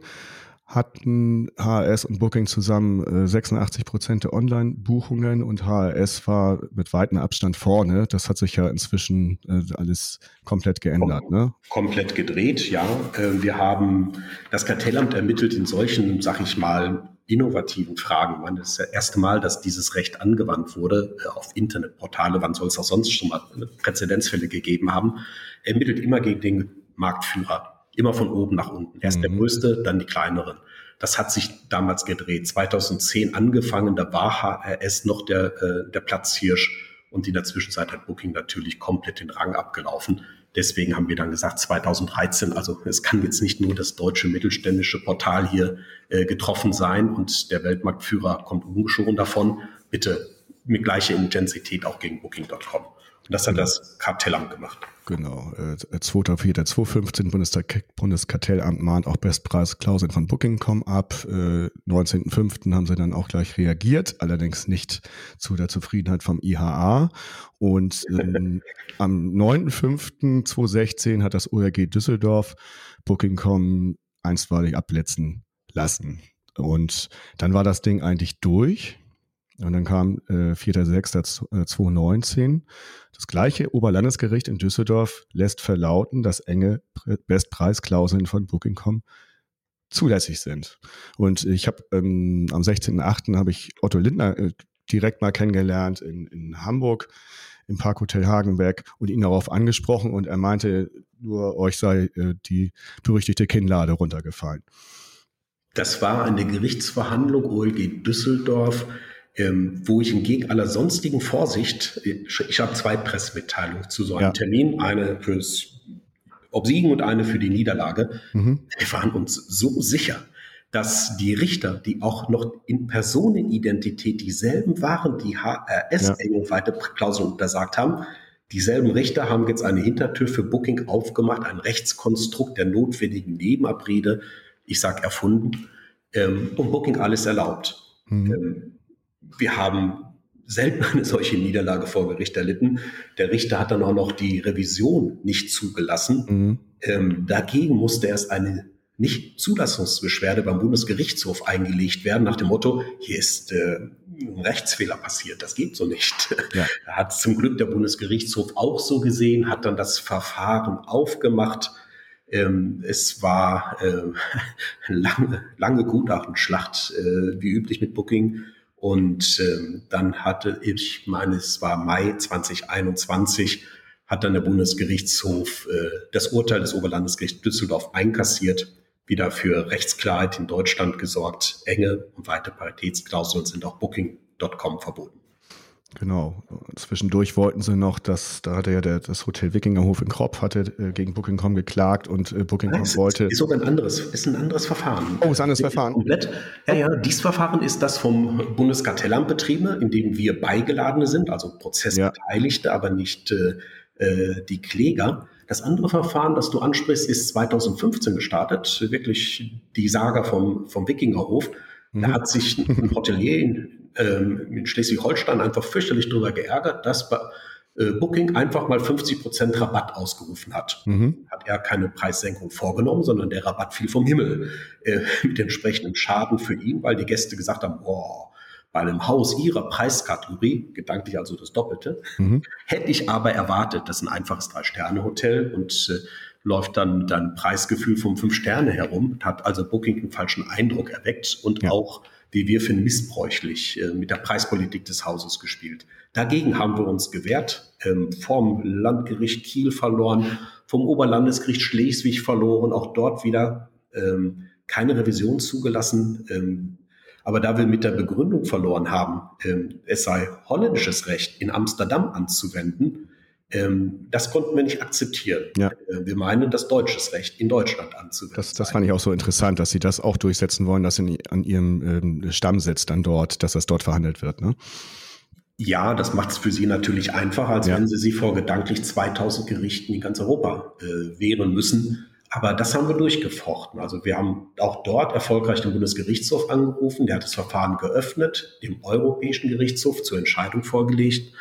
hatten HRS und Booking zusammen 86 äh, Prozent der Online-Buchungen und HRS war mit weitem Abstand vorne. Das hat sich ja inzwischen äh, alles komplett geändert. Ne? Komplett gedreht, ja. Äh, wir haben das Kartellamt ermittelt in solchen, sag ich mal, innovativen Fragen. Das ist das erste Mal, dass dieses Recht angewandt wurde auf Internetportale. Wann soll es auch sonst schon mal Präzedenzfälle gegeben haben? Ermittelt immer gegen den Marktführer Immer von oben nach unten. Erst mhm. der größte, dann die kleineren. Das hat sich damals gedreht. 2010 angefangen, da war HRS noch der, äh, der Platzhirsch und in der Zwischenzeit hat Booking natürlich komplett den Rang abgelaufen. Deswegen haben wir dann gesagt, 2013, also es kann jetzt nicht nur das deutsche mittelständische Portal hier äh, getroffen sein und der Weltmarktführer kommt ungeschoren davon. Bitte mit gleicher Intensität auch gegen Booking.com. Und das hat das Kartellamt gemacht. Genau, äh, 2.4.2015 Bundestag, Bundeskartellamt mahnt auch Bestpreisklauseln von Booking.com ab. Äh, 19.05. haben sie dann auch gleich reagiert, allerdings nicht zu der Zufriedenheit vom IHA. Und ähm, am 9.05.2016 hat das ORG Düsseldorf Booking.com einstweilig abletzen lassen. Und dann war das Ding eigentlich durch. Und dann kam äh, 4.6.2019. Das gleiche Oberlandesgericht in Düsseldorf lässt verlauten, dass enge Bestpreisklauseln von Booking.com zulässig sind. Und ich habe ähm, am 16.8. habe ich Otto Lindner äh, direkt mal kennengelernt in, in Hamburg im Parkhotel Hagenbeck und ihn darauf angesprochen und er meinte, nur euch sei äh, die berüchtigte Kinnlade runtergefallen. Das war eine Gerichtsverhandlung OLG Düsseldorf ähm, wo ich entgegen aller sonstigen Vorsicht, ich, ich habe zwei Pressemitteilungen zu so einem ja. Termin, eine fürs Obsiegen und eine für die Niederlage. Mhm. Wir waren uns so sicher, dass die Richter, die auch noch in Personenidentität dieselben waren, die HRS ja. Klauseln untersagt haben, dieselben Richter haben jetzt eine Hintertür für Booking aufgemacht, ein Rechtskonstrukt der notwendigen Nebenabrede, ich sage erfunden, ähm, und Booking alles erlaubt. Mhm. Ähm, wir haben selten eine solche Niederlage vor Gericht erlitten. Der Richter hat dann auch noch die Revision nicht zugelassen. Mhm. Ähm, dagegen musste erst eine Nicht-Zulassungsbeschwerde beim Bundesgerichtshof eingelegt werden, nach dem Motto, hier ist äh, ein Rechtsfehler passiert, das geht so nicht. Ja. Da hat zum Glück der Bundesgerichtshof auch so gesehen, hat dann das Verfahren aufgemacht. Ähm, es war äh, lange, lange Gutachtenschlacht, äh, wie üblich mit Booking. Und ähm, dann hatte ich, meine, es war Mai 2021, hat dann der Bundesgerichtshof äh, das Urteil des Oberlandesgerichts Düsseldorf einkassiert, wieder für Rechtsklarheit in Deutschland gesorgt. Enge und weite Paritätsklauseln sind auch Booking.com verboten. Genau. Zwischendurch wollten sie noch, dass da hatte ja der, das Hotel Wikingerhof in Kropf hatte äh, gegen Booking.com geklagt und äh, Booking.com Nein, wollte. Ist sogar ein anderes, ist ein anderes Verfahren. Oh, ist ein anderes Verfahren. Komplett. Ja, ja, dieses Verfahren ist das vom Bundeskartellamt betriebene, in dem wir Beigeladene sind, also Prozessbeteiligte, ja. aber nicht äh, äh, die Kläger. Das andere Verfahren, das du ansprichst, ist 2015 gestartet. Wirklich die Saga vom, vom Wikingerhof. Mhm. Da hat sich ein Hotelier in, ähm, in Schleswig-Holstein einfach fürchterlich darüber geärgert, dass bei äh, Booking einfach mal 50 Prozent Rabatt ausgerufen hat. Mhm. Hat er keine Preissenkung vorgenommen, sondern der Rabatt fiel vom Himmel äh, mit entsprechendem Schaden für ihn, weil die Gäste gesagt haben, boah, bei einem Haus ihrer Preiskategorie, gedanklich also das Doppelte, mhm. hätte ich aber erwartet, das ist ein einfaches Drei-Sterne-Hotel und äh, läuft dann dann Preisgefühl vom Fünf Sterne herum, hat also Booking einen falschen Eindruck erweckt und ja. auch wie wir finden, missbräuchlich äh, mit der Preispolitik des Hauses gespielt. Dagegen haben wir uns gewehrt, ähm, vom Landgericht Kiel verloren, vom Oberlandesgericht Schleswig verloren, auch dort wieder ähm, keine Revision zugelassen. Ähm, aber da wir mit der Begründung verloren haben, es sei holländisches Recht in Amsterdam anzuwenden, das konnten wir nicht akzeptieren. Ja. Äh, wir meinen, das deutsches Recht in Deutschland anzuwenden. Das, das fand ich auch so interessant, dass Sie das auch durchsetzen wollen, dass in, an Ihrem ähm, Stammsitz dann dort, dass das dort verhandelt wird. Ne? Ja, das macht es für Sie natürlich einfacher, als ja. wenn Sie sich vor gedanklich 2000 Gerichten in ganz Europa äh, wehren müssen. Aber das haben wir durchgefochten. Also wir haben auch dort erfolgreich den Bundesgerichtshof angerufen. Der hat das Verfahren geöffnet, dem Europäischen Gerichtshof zur Entscheidung vorgelegt.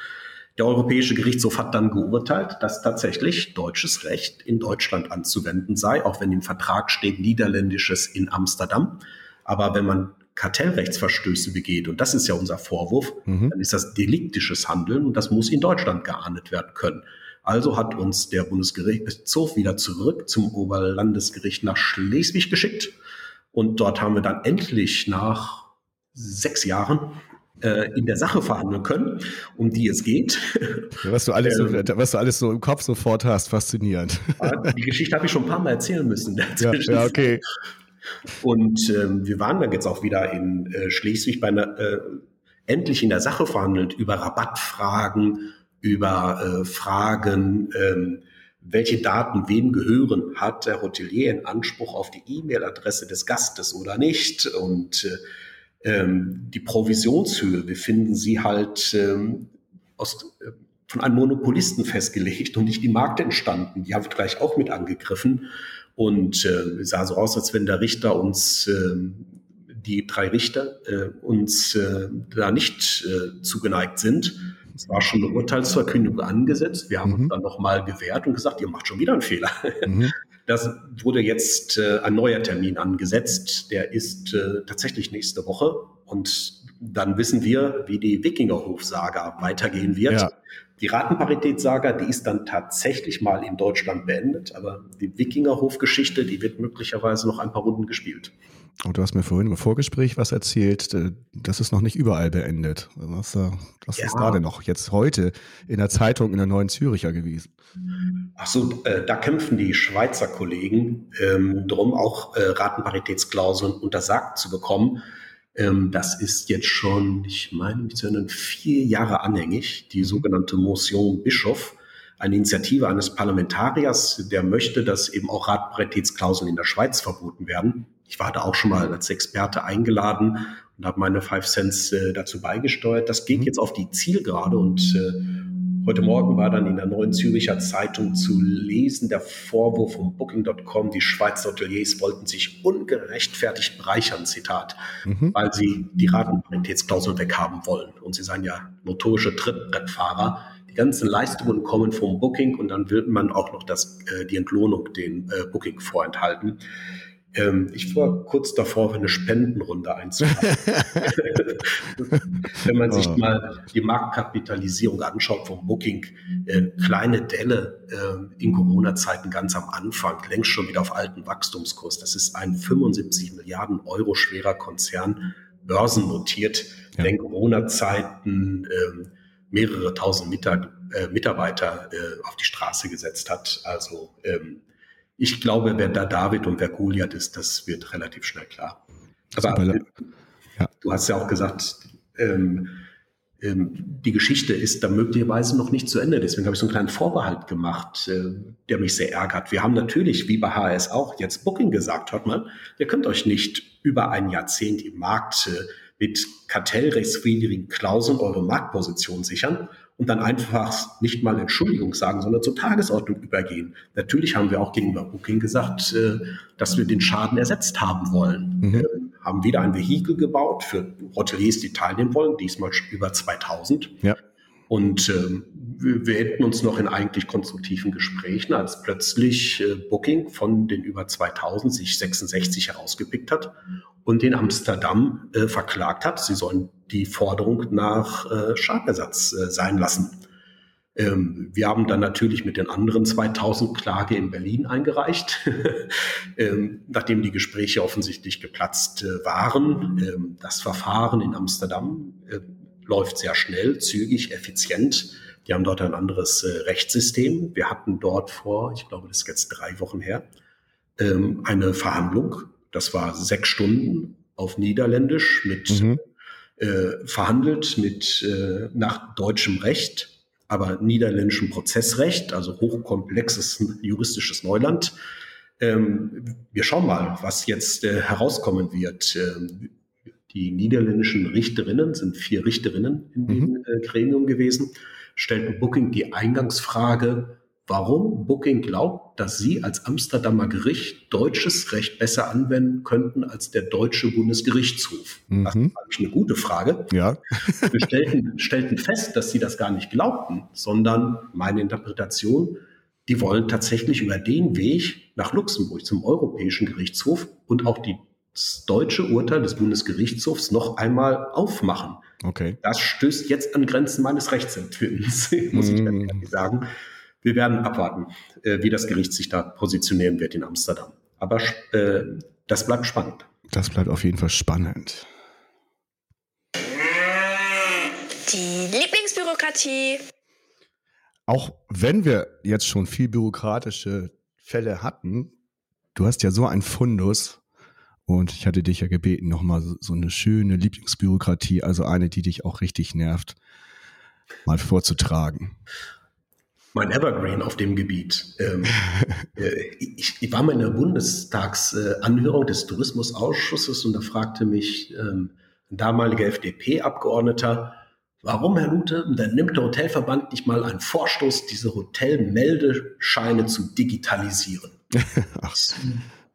Der Europäische Gerichtshof hat dann geurteilt, dass tatsächlich deutsches Recht in Deutschland anzuwenden sei, auch wenn im Vertrag steht niederländisches in Amsterdam. Aber wenn man Kartellrechtsverstöße begeht, und das ist ja unser Vorwurf, mhm. dann ist das deliktisches Handeln und das muss in Deutschland geahndet werden können. Also hat uns der Bundesgerichtshof wieder zurück zum Oberlandesgericht nach Schleswig geschickt. Und dort haben wir dann endlich nach sechs Jahren in der Sache verhandeln können, um die es geht. Was du alles, ähm, so, was du alles so im Kopf sofort hast, faszinierend. Die Geschichte habe ich schon ein paar Mal erzählen müssen. Ja, ja, okay. Und ähm, wir waren dann jetzt auch wieder in äh, Schleswig bei einer, äh, endlich in der Sache verhandelt über Rabattfragen, über äh, Fragen, ähm, welche Daten wem gehören, hat der Hotelier einen Anspruch auf die E-Mail-Adresse des Gastes oder nicht und äh, ähm, die Provisionshöhe, wir finden sie halt ähm, aus, äh, von einem Monopolisten festgelegt und nicht die Markt entstanden. Die haben gleich auch mit angegriffen und äh, es sah so aus, als wenn der Richter uns, äh, die drei Richter, äh, uns äh, da nicht äh, zugeneigt sind. Es war schon eine Urteilsverkündung angesetzt. Wir haben mhm. uns dann nochmal gewehrt und gesagt, ihr macht schon wieder einen Fehler. Mhm. Das wurde jetzt äh, ein neuer Termin angesetzt. Der ist äh, tatsächlich nächste Woche. Und dann wissen wir, wie die Wikingerhof-Saga weitergehen wird. Ja. Die Ratenparitätssaga, die ist dann tatsächlich mal in Deutschland beendet, aber die Wikingerhof-Geschichte, die wird möglicherweise noch ein paar Runden gespielt. Und du hast mir vorhin im Vorgespräch was erzählt, äh, das ist noch nicht überall beendet. Was, was ja. ist da denn noch jetzt heute in der Zeitung in der Neuen Züricher gewesen? Ach so, äh, da kämpfen die Schweizer Kollegen ähm, drum, auch äh, Ratenparitätsklauseln untersagt zu bekommen. Ähm, das ist jetzt schon, ich meine mich zu erinnern, vier Jahre anhängig, die sogenannte Motion Bischof, eine Initiative eines Parlamentariers, der möchte, dass eben auch Ratparitätsklauseln in der Schweiz verboten werden. Ich war da auch schon mal als Experte eingeladen und habe meine Five Cents äh, dazu beigesteuert. Das geht mhm. jetzt auf die Zielgerade und äh, Heute Morgen war dann in der Neuen Züricher Zeitung zu lesen der Vorwurf von Booking.com, die Schweizer Hoteliers wollten sich ungerechtfertigt bereichern, Zitat, mhm. weil sie die Ratenparitätsklausel weghaben wollen. Und sie seien ja notorische Trittbrettfahrer. Die ganzen Leistungen kommen vom Booking und dann will man auch noch das, äh, die Entlohnung den äh, Booking vorenthalten. Ähm, ich war kurz davor, eine Spendenrunde einzubauen. Wenn man sich oh. mal die Marktkapitalisierung anschaut vom Booking, äh, kleine Delle äh, in Corona-Zeiten ganz am Anfang, längst schon wieder auf alten Wachstumskurs. Das ist ein 75 Milliarden Euro schwerer Konzern, börsennotiert, ja. Corona-Zeiten äh, mehrere tausend Mitar äh, Mitarbeiter äh, auf die Straße gesetzt hat. Also ähm, ich glaube, wer da David und wer Goliath ist, das wird relativ schnell klar. Aber ja. du hast ja auch gesagt, ähm, ähm, die Geschichte ist da möglicherweise noch nicht zu Ende. Deswegen habe ich so einen kleinen Vorbehalt gemacht, äh, der mich sehr ärgert. Wir haben natürlich, wie bei HS auch, jetzt Booking gesagt, hört mal, ihr könnt euch nicht über ein Jahrzehnt im Markt äh, mit kartellrechtswidrigen Klauseln eure Marktposition sichern und dann einfach nicht mal Entschuldigung sagen, sondern zur Tagesordnung übergehen. Natürlich haben wir auch gegenüber Booking gesagt, äh, dass wir den Schaden ersetzt haben wollen. Mhm. Wir haben wieder ein Vehikel gebaut für Hoteliers, die teilnehmen wollen, diesmal über 2000. Ja. Und ähm, wir, hätten uns noch in eigentlich konstruktiven Gesprächen, als plötzlich äh, Booking von den über 2000 sich 66 herausgepickt hat und in Amsterdam äh, verklagt hat. Sie sollen die Forderung nach äh, Schadenersatz äh, sein lassen. Ähm, wir haben dann natürlich mit den anderen 2000 Klage in Berlin eingereicht, ähm, nachdem die Gespräche offensichtlich geplatzt äh, waren. Ähm, das Verfahren in Amsterdam äh, läuft sehr schnell, zügig, effizient. Die haben dort ein anderes äh, Rechtssystem. Wir hatten dort vor, ich glaube, das ist jetzt drei Wochen her, ähm, eine Verhandlung. Das war sechs Stunden auf Niederländisch mit mhm. äh, verhandelt mit äh, nach deutschem Recht, aber niederländischem Prozessrecht, also hochkomplexes juristisches Neuland. Ähm, wir schauen mal, was jetzt äh, herauskommen wird. Ähm, die niederländischen Richterinnen, sind vier Richterinnen in dem mhm. äh, Gremium gewesen, stellten Booking die Eingangsfrage, warum Booking glaubt, dass sie als Amsterdamer Gericht deutsches Recht besser anwenden könnten als der deutsche Bundesgerichtshof. Mhm. Das war eigentlich eine gute Frage. Ja. Wir stellten, stellten fest, dass sie das gar nicht glaubten, sondern meine Interpretation, die wollen tatsächlich über den Weg nach Luxemburg zum Europäischen Gerichtshof und auch die das deutsche Urteil des Bundesgerichtshofs noch einmal aufmachen. Okay. Das stößt jetzt an Grenzen meines Rechtsempfindens, muss ich mm. ehrlich sagen. Wir werden abwarten, äh, wie das Gericht sich da positionieren wird in Amsterdam. Aber äh, das bleibt spannend. Das bleibt auf jeden Fall spannend. Die Lieblingsbürokratie. Auch wenn wir jetzt schon viel bürokratische Fälle hatten, du hast ja so ein Fundus und ich hatte dich ja gebeten, nochmal so, so eine schöne Lieblingsbürokratie, also eine, die dich auch richtig nervt, mal vorzutragen. Mein Evergreen auf dem Gebiet. Ähm, äh, ich, ich, war mal in der Bundestagsanhörung des Tourismusausschusses und da fragte mich ähm, ein damaliger FDP-Abgeordneter, warum, Herr Lute, dann nimmt der Hotelverband nicht mal einen Vorstoß, diese Hotelmeldescheine zu digitalisieren. Ach.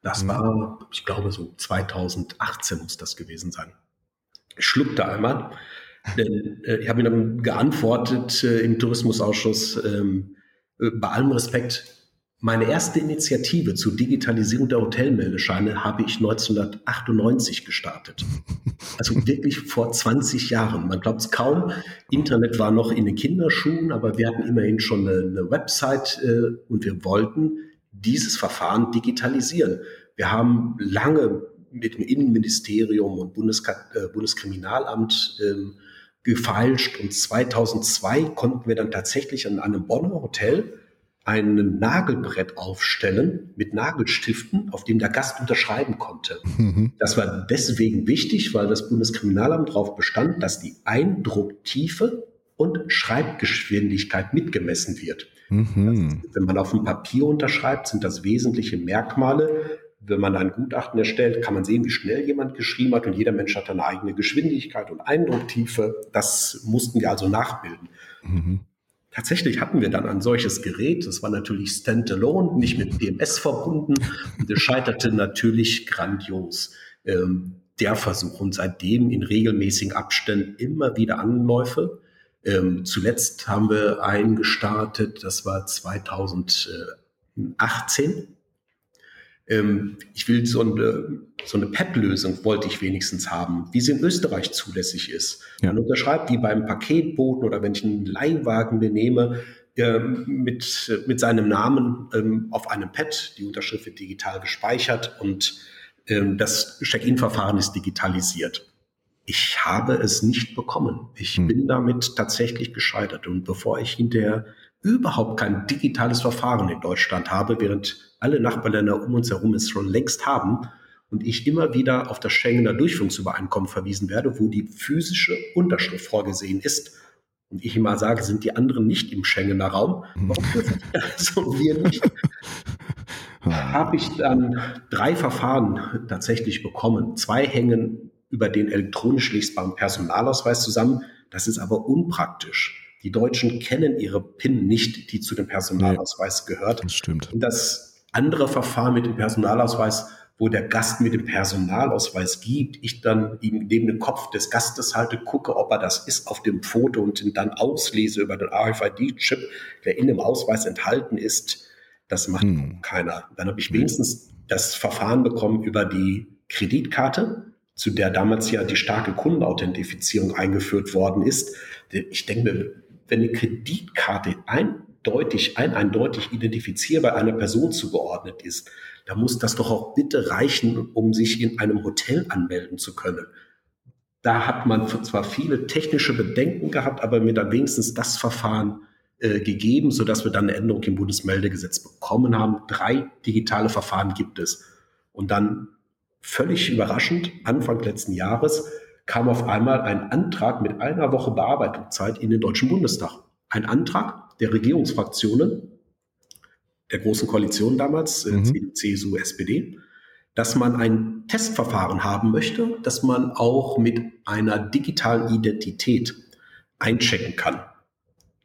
Das mhm. war, ich glaube, so 2018 muss das gewesen sein. Ich schluckte einmal, denn äh, ich habe ihm dann geantwortet äh, im Tourismusausschuss, ähm, äh, bei allem Respekt, meine erste Initiative zur Digitalisierung der Hotelmeldescheine habe ich 1998 gestartet. Also wirklich vor 20 Jahren. Man glaubt es kaum. Internet war noch in den Kinderschuhen, aber wir hatten immerhin schon eine, eine Website äh, und wir wollten dieses Verfahren digitalisieren. Wir haben lange mit dem Innenministerium und Bundeska äh, Bundeskriminalamt ähm, gefeilscht und 2002 konnten wir dann tatsächlich an einem Bonner Hotel ein Nagelbrett aufstellen mit Nagelstiften, auf dem der Gast unterschreiben konnte. Mhm. Das war deswegen wichtig, weil das Bundeskriminalamt darauf bestand, dass die Eindrucktiefe und Schreibgeschwindigkeit mitgemessen wird. Mhm. wenn man auf dem Papier unterschreibt, sind das wesentliche Merkmale. Wenn man ein Gutachten erstellt, kann man sehen, wie schnell jemand geschrieben hat und jeder Mensch hat eine eigene Geschwindigkeit und Eindrucktiefe. Das mussten wir also nachbilden. Mhm. Tatsächlich hatten wir dann ein solches Gerät. Das war natürlich standalone, nicht mit DMS verbunden. Und es scheiterte natürlich grandios. Ähm, der Versuch und seitdem in regelmäßigen Abständen immer wieder Anläufe. Ähm, zuletzt haben wir einen gestartet, das war 2018. Ähm, ich will so eine, so eine PEP-Lösung, wollte ich wenigstens haben, wie sie in Österreich zulässig ist. Ja. Man unterschreibt wie beim Paketboten oder wenn ich einen Leihwagen benehme, mit, mit seinem Namen ähm, auf einem Pad. Die Unterschrift wird digital gespeichert und ähm, das Check-in-Verfahren ist digitalisiert ich habe es nicht bekommen. Ich hm. bin damit tatsächlich gescheitert. Und bevor ich hinterher überhaupt kein digitales Verfahren in Deutschland habe, während alle Nachbarländer um uns herum es schon längst haben, und ich immer wieder auf das Schengener Durchführungsübereinkommen verwiesen werde, wo die physische Unterschrift vorgesehen ist. Und ich immer sage, sind die anderen nicht im Schengener Raum? Warum dürfen also wir nicht? habe ich dann drei Verfahren tatsächlich bekommen. Zwei hängen über den elektronisch lesbaren Personalausweis zusammen. Das ist aber unpraktisch. Die Deutschen kennen ihre PIN nicht, die zu dem Personalausweis gehört. Das stimmt. Und das andere Verfahren mit dem Personalausweis, wo der Gast mit dem Personalausweis gibt, ich dann ihm neben den Kopf des Gastes halte, gucke, ob er das ist auf dem Foto und ihn dann auslese über den RFID-Chip, der in dem Ausweis enthalten ist. Das macht hm. keiner. Dann habe ich wenigstens das Verfahren bekommen über die Kreditkarte zu der damals ja die starke Kundenauthentifizierung eingeführt worden ist. Ich denke mir, wenn eine Kreditkarte eindeutig, ein eindeutig identifizierbar einer Person zugeordnet ist, dann muss das doch auch bitte reichen, um sich in einem Hotel anmelden zu können. Da hat man zwar viele technische Bedenken gehabt, aber mir dann wenigstens das Verfahren äh, gegeben, sodass wir dann eine Änderung im Bundesmeldegesetz bekommen haben. Drei digitale Verfahren gibt es. Und dann völlig überraschend, Anfang letzten Jahres, kam auf einmal ein Antrag mit einer Woche Bearbeitungszeit in den Deutschen Bundestag. Ein Antrag der Regierungsfraktionen, der Großen Koalition damals, äh, mhm. CSU, SPD, dass man ein Testverfahren haben möchte, dass man auch mit einer digitalen Identität einchecken kann.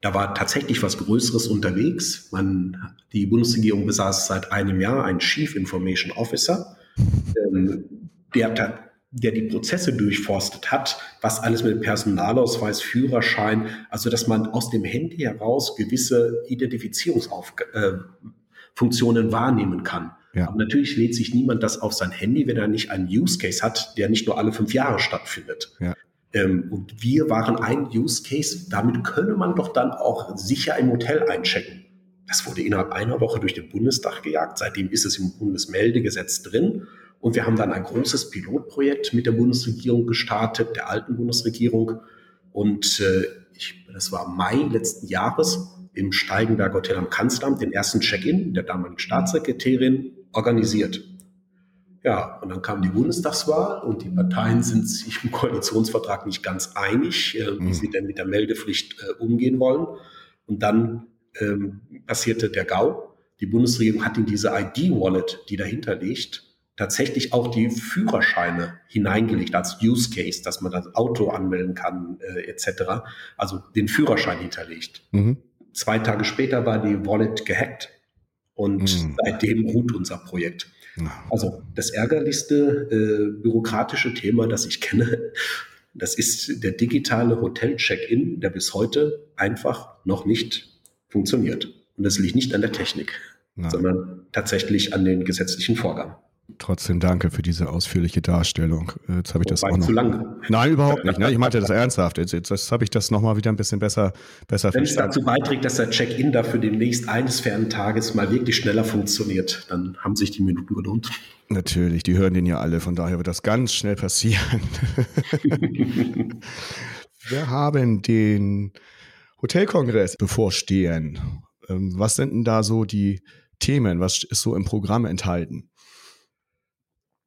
Da war tatsächlich was Größeres unterwegs. Man, die Bundesregierung besaß seit einem Jahr einen Chief Information Officer, ähm, der, der die Prozesse durchforstet hat, was alles mit Personalausweis, Führerschein, also dass man aus dem Handy heraus gewisse Identifizierungsfunktionen äh, wahrnehmen kann. Ja. Aber natürlich lädt sich niemand das auf sein Handy, wenn er nicht einen Use Case hat, der nicht nur alle fünf Jahre stattfindet. Ja. Ähm, und wir waren ein Use Case, damit könne man doch dann auch sicher im Hotel einchecken. Das wurde innerhalb einer Woche durch den Bundestag gejagt. Seitdem ist es im Bundesmeldegesetz drin. Und wir haben dann ein großes Pilotprojekt mit der Bundesregierung gestartet, der alten Bundesregierung. Und äh, ich, das war Mai letzten Jahres im Steigenberg Hotel am Kanzleramt, den ersten Check-in der damaligen Staatssekretärin organisiert. Ja, und dann kam die Bundestagswahl und die Parteien sind sich im Koalitionsvertrag nicht ganz einig, äh, wie mhm. sie denn mit der Meldepflicht äh, umgehen wollen. Und dann ähm, passierte der GAU. Die Bundesregierung hat in diese ID-Wallet, die dahinter liegt, tatsächlich auch die Führerscheine hineingelegt als Use Case, dass man das Auto anmelden kann, äh, etc. Also den Führerschein hinterlegt. Mhm. Zwei Tage später war die Wallet gehackt und mhm. seitdem ruht unser Projekt. Also das ärgerlichste äh, bürokratische Thema, das ich kenne, das ist der digitale Hotel-Check-In, der bis heute einfach noch nicht funktioniert. Und das liegt nicht an der Technik, Nein. sondern tatsächlich an den gesetzlichen Vorgaben. Trotzdem danke für diese ausführliche Darstellung. Äh, jetzt habe ich das auch noch. zu lang. Nein, überhaupt nicht. Ne? Ich meinte das ernsthaft. Jetzt, jetzt, jetzt habe ich das nochmal wieder ein bisschen besser, besser Wenn verstanden. es dazu beiträgt, dass der Check-in dafür demnächst eines fernen Tages mal wirklich schneller funktioniert, dann haben sich die Minuten gelohnt. Natürlich, die hören den ja alle. Von daher wird das ganz schnell passieren. Wir haben den Hotelkongress bevorstehen. Ähm, was sind denn da so die Themen? Was ist so im Programm enthalten?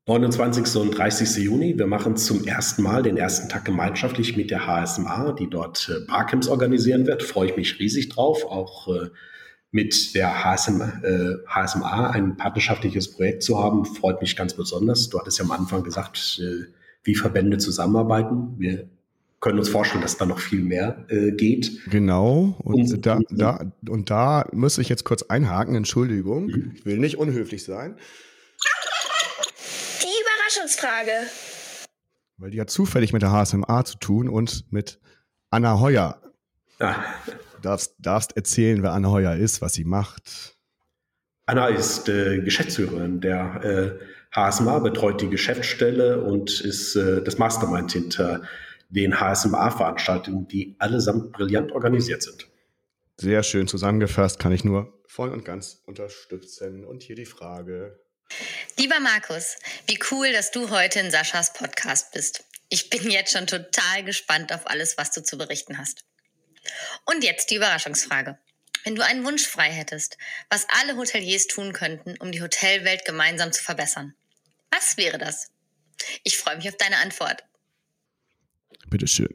29. und 30. Juni. Wir machen zum ersten Mal den ersten Tag gemeinschaftlich mit der HSMA, die dort äh, Barcamps organisieren wird. Freue ich mich riesig drauf. Auch äh, mit der HSM, äh, HSMA ein partnerschaftliches Projekt zu haben, freut mich ganz besonders. Du hattest ja am Anfang gesagt, äh, wie Verbände zusammenarbeiten. Wir können uns vorstellen, dass da noch viel mehr äh, geht. Genau. Und, um, da, da, und da muss ich jetzt kurz einhaken. Entschuldigung, mhm. ich will nicht unhöflich sein. Überraschungsfrage. Weil die hat zufällig mit der HSMA zu tun und mit Anna Heuer. Ah. Du darfst, darfst erzählen, wer Anna Heuer ist, was sie macht. Anna ist äh, Geschäftsführerin der äh, HSMA, betreut die Geschäftsstelle und ist äh, das Mastermind hinter den HSMA-Veranstaltungen, die allesamt brillant organisiert sind. Sehr schön zusammengefasst, kann ich nur voll und ganz unterstützen. Und hier die Frage, Lieber Markus, wie cool, dass du heute in Saschas Podcast bist. Ich bin jetzt schon total gespannt auf alles, was du zu berichten hast. Und jetzt die Überraschungsfrage. Wenn du einen Wunsch frei hättest, was alle Hoteliers tun könnten, um die Hotelwelt gemeinsam zu verbessern, was wäre das? Ich freue mich auf deine Antwort. Bitteschön.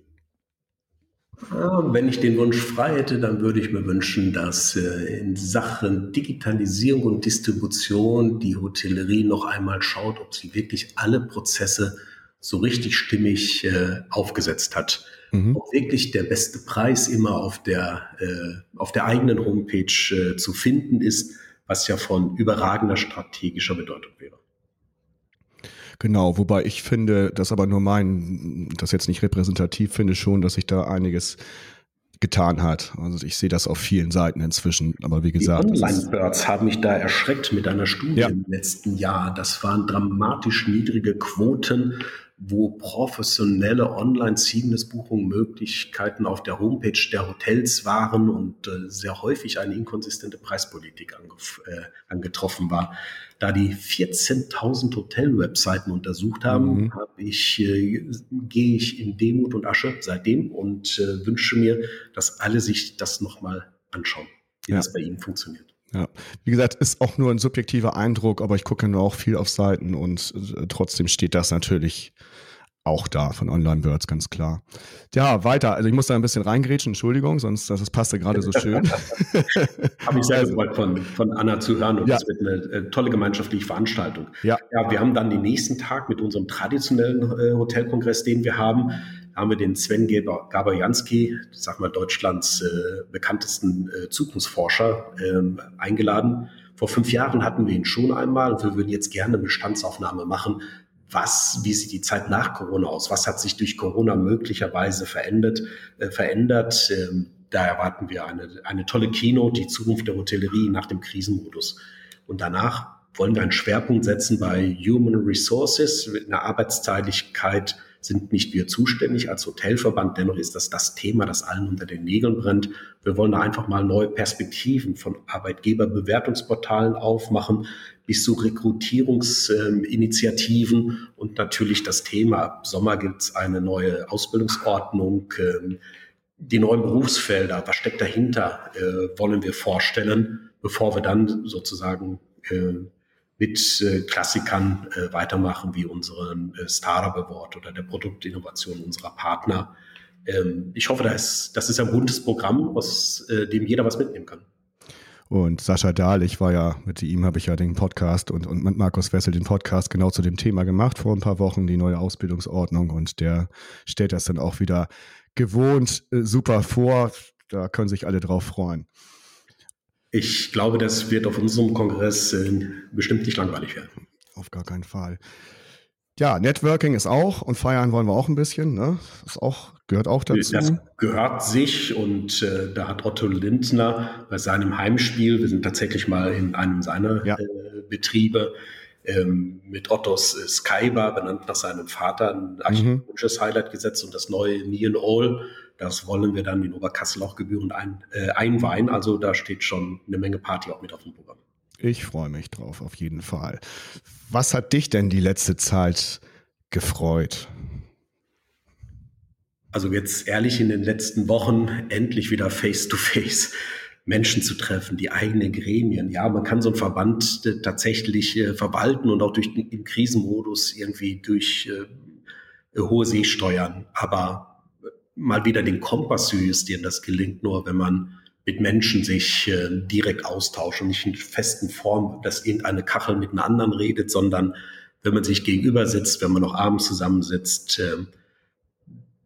Wenn ich den Wunsch frei hätte, dann würde ich mir wünschen, dass äh, in Sachen Digitalisierung und Distribution die Hotellerie noch einmal schaut, ob sie wirklich alle Prozesse so richtig stimmig äh, aufgesetzt hat. Mhm. Ob wirklich der beste Preis immer auf der, äh, auf der eigenen Homepage zu finden ist, was ja von überragender strategischer Bedeutung wäre. Genau, wobei ich finde, das aber nur mein, das jetzt nicht repräsentativ finde schon, dass sich da einiges getan hat. Also ich sehe das auf vielen Seiten inzwischen. Aber wie gesagt. Die Online-Birds haben mich da erschreckt mit einer Studie ja. im letzten Jahr. Das waren dramatisch niedrige Quoten wo professionelle Online-Seamless-Buchungen Möglichkeiten auf der Homepage der Hotels waren und äh, sehr häufig eine inkonsistente Preispolitik äh, angetroffen war. Da die 14.000 Hotel-Webseiten untersucht haben, mhm. hab ich, äh, gehe ich in Demut und Asche seitdem und äh, wünsche mir, dass alle sich das nochmal anschauen, wie ja. das bei Ihnen funktioniert. Ja, wie gesagt, ist auch nur ein subjektiver Eindruck, aber ich gucke nur auch viel auf Seiten und äh, trotzdem steht das natürlich auch da von Online-Birds, ganz klar. Ja, weiter. Also ich muss da ein bisschen reingrätschen, Entschuldigung, sonst das passte gerade so schön. Habe ich sehr also, gefreut von, von Anna zu hören und ja. das wird eine äh, tolle gemeinschaftliche Veranstaltung. Ja. ja, wir haben dann den nächsten Tag mit unserem traditionellen äh, Hotelkongress, den wir haben, haben wir den Sven Gaberjanski, sag mal Deutschlands äh, bekanntesten äh, Zukunftsforscher, ähm, eingeladen. Vor fünf Jahren hatten wir ihn schon einmal und wir würden jetzt gerne eine Bestandsaufnahme machen. Was, wie sieht die Zeit nach Corona aus? Was hat sich durch Corona möglicherweise verändert? Äh, verändert? Ähm, da erwarten wir eine, eine tolle Keynote, die Zukunft der Hotellerie nach dem Krisenmodus. Und danach wollen wir einen Schwerpunkt setzen bei Human Resources, in der Arbeitsteiligkeit sind nicht wir zuständig als Hotelverband. Dennoch ist das das Thema, das allen unter den Nägeln brennt. Wir wollen da einfach mal neue Perspektiven von Arbeitgeberbewertungsportalen aufmachen bis zu Rekrutierungsinitiativen und natürlich das Thema. Ab Sommer gibt es eine neue Ausbildungsordnung. Ähm, die neuen Berufsfelder, was steckt dahinter, äh, wollen wir vorstellen, bevor wir dann sozusagen äh, mit äh, Klassikern äh, weitermachen, wie unseren äh, Startup Award oder der Produktinnovation unserer Partner. Ähm, ich hoffe, das ist, das ist ein buntes Programm, aus äh, dem jeder was mitnehmen kann. Und Sascha Dahl, ich war ja, mit ihm habe ich ja den Podcast und, und mit Markus Wessel den Podcast genau zu dem Thema gemacht vor ein paar Wochen, die neue Ausbildungsordnung. Und der stellt das dann auch wieder gewohnt äh, super vor. Da können sich alle drauf freuen. Ich glaube, das wird auf unserem Kongress äh, bestimmt nicht langweilig werden. Auf gar keinen Fall. Ja, Networking ist auch und feiern wollen wir auch ein bisschen. Ne? Das auch, gehört auch dazu. Das gehört sich und äh, da hat Otto Lindner bei seinem Heimspiel, wir sind tatsächlich mal in einem seiner ja. äh, Betriebe, ähm, mit Ottos äh, Skybar, benannt nach seinem Vater, ein mhm. architektonisches mhm. Highlight gesetzt und das neue Neon All das wollen wir dann in Oberkassel auch gebührend ein, äh, einweihen. Also da steht schon eine Menge Party auch mit auf dem Programm. Ich freue mich drauf, auf jeden Fall. Was hat dich denn die letzte Zeit gefreut? Also jetzt ehrlich in den letzten Wochen endlich wieder face-to-face. Menschen zu treffen, die eigenen Gremien. Ja, man kann so einen Verband äh, tatsächlich äh, verwalten und auch durch den Krisenmodus irgendwie durch äh, hohe See steuern. Aber mal wieder den Kompass zu justieren. Das gelingt nur, wenn man mit Menschen sich äh, direkt austauscht und nicht in festen Form, dass irgendeine Kachel mit einer anderen redet, sondern wenn man sich gegenüber sitzt, wenn man noch abends zusammensitzt, äh,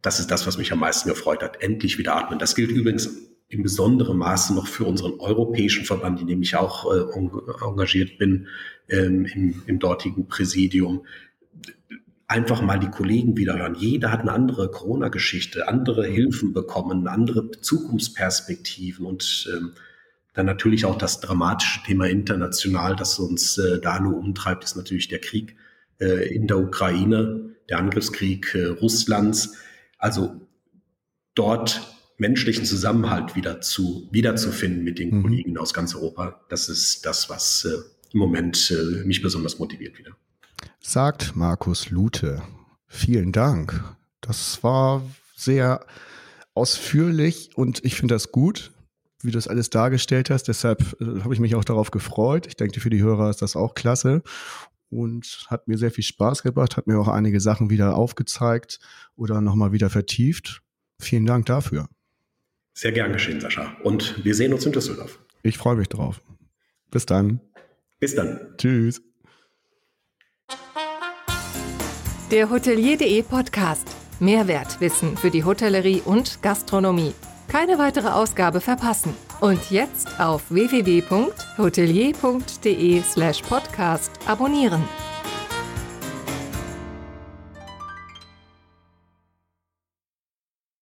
das ist das, was mich am meisten gefreut hat. Endlich wieder atmen. Das gilt übrigens in besonderem Maße noch für unseren europäischen Verband, in dem ich auch äh, engagiert bin, ähm, im, im dortigen Präsidium einfach mal die Kollegen wieder hören. Jeder hat eine andere Corona-Geschichte, andere Hilfen bekommen, andere Zukunftsperspektiven und ähm, dann natürlich auch das dramatische Thema international, das uns äh, da nur umtreibt, ist natürlich der Krieg äh, in der Ukraine, der Angriffskrieg äh, Russlands. Also dort menschlichen Zusammenhalt wieder zu wiederzufinden mit den mhm. Kollegen aus ganz Europa, das ist das, was äh, im Moment äh, mich besonders motiviert wieder sagt Markus Lute. Vielen Dank. Das war sehr ausführlich und ich finde das gut, wie du das alles dargestellt hast. Deshalb äh, habe ich mich auch darauf gefreut. Ich denke, für die Hörer ist das auch klasse und hat mir sehr viel Spaß gebracht, hat mir auch einige Sachen wieder aufgezeigt oder nochmal wieder vertieft. Vielen Dank dafür. Sehr gern geschehen, Sascha. Und wir sehen uns in Düsseldorf. Ich freue mich drauf. Bis dann. Bis dann. Tschüss. Der Hotelier.de Podcast. Mehrwertwissen für die Hotellerie und Gastronomie. Keine weitere Ausgabe verpassen. Und jetzt auf www.hotelier.de slash podcast abonnieren.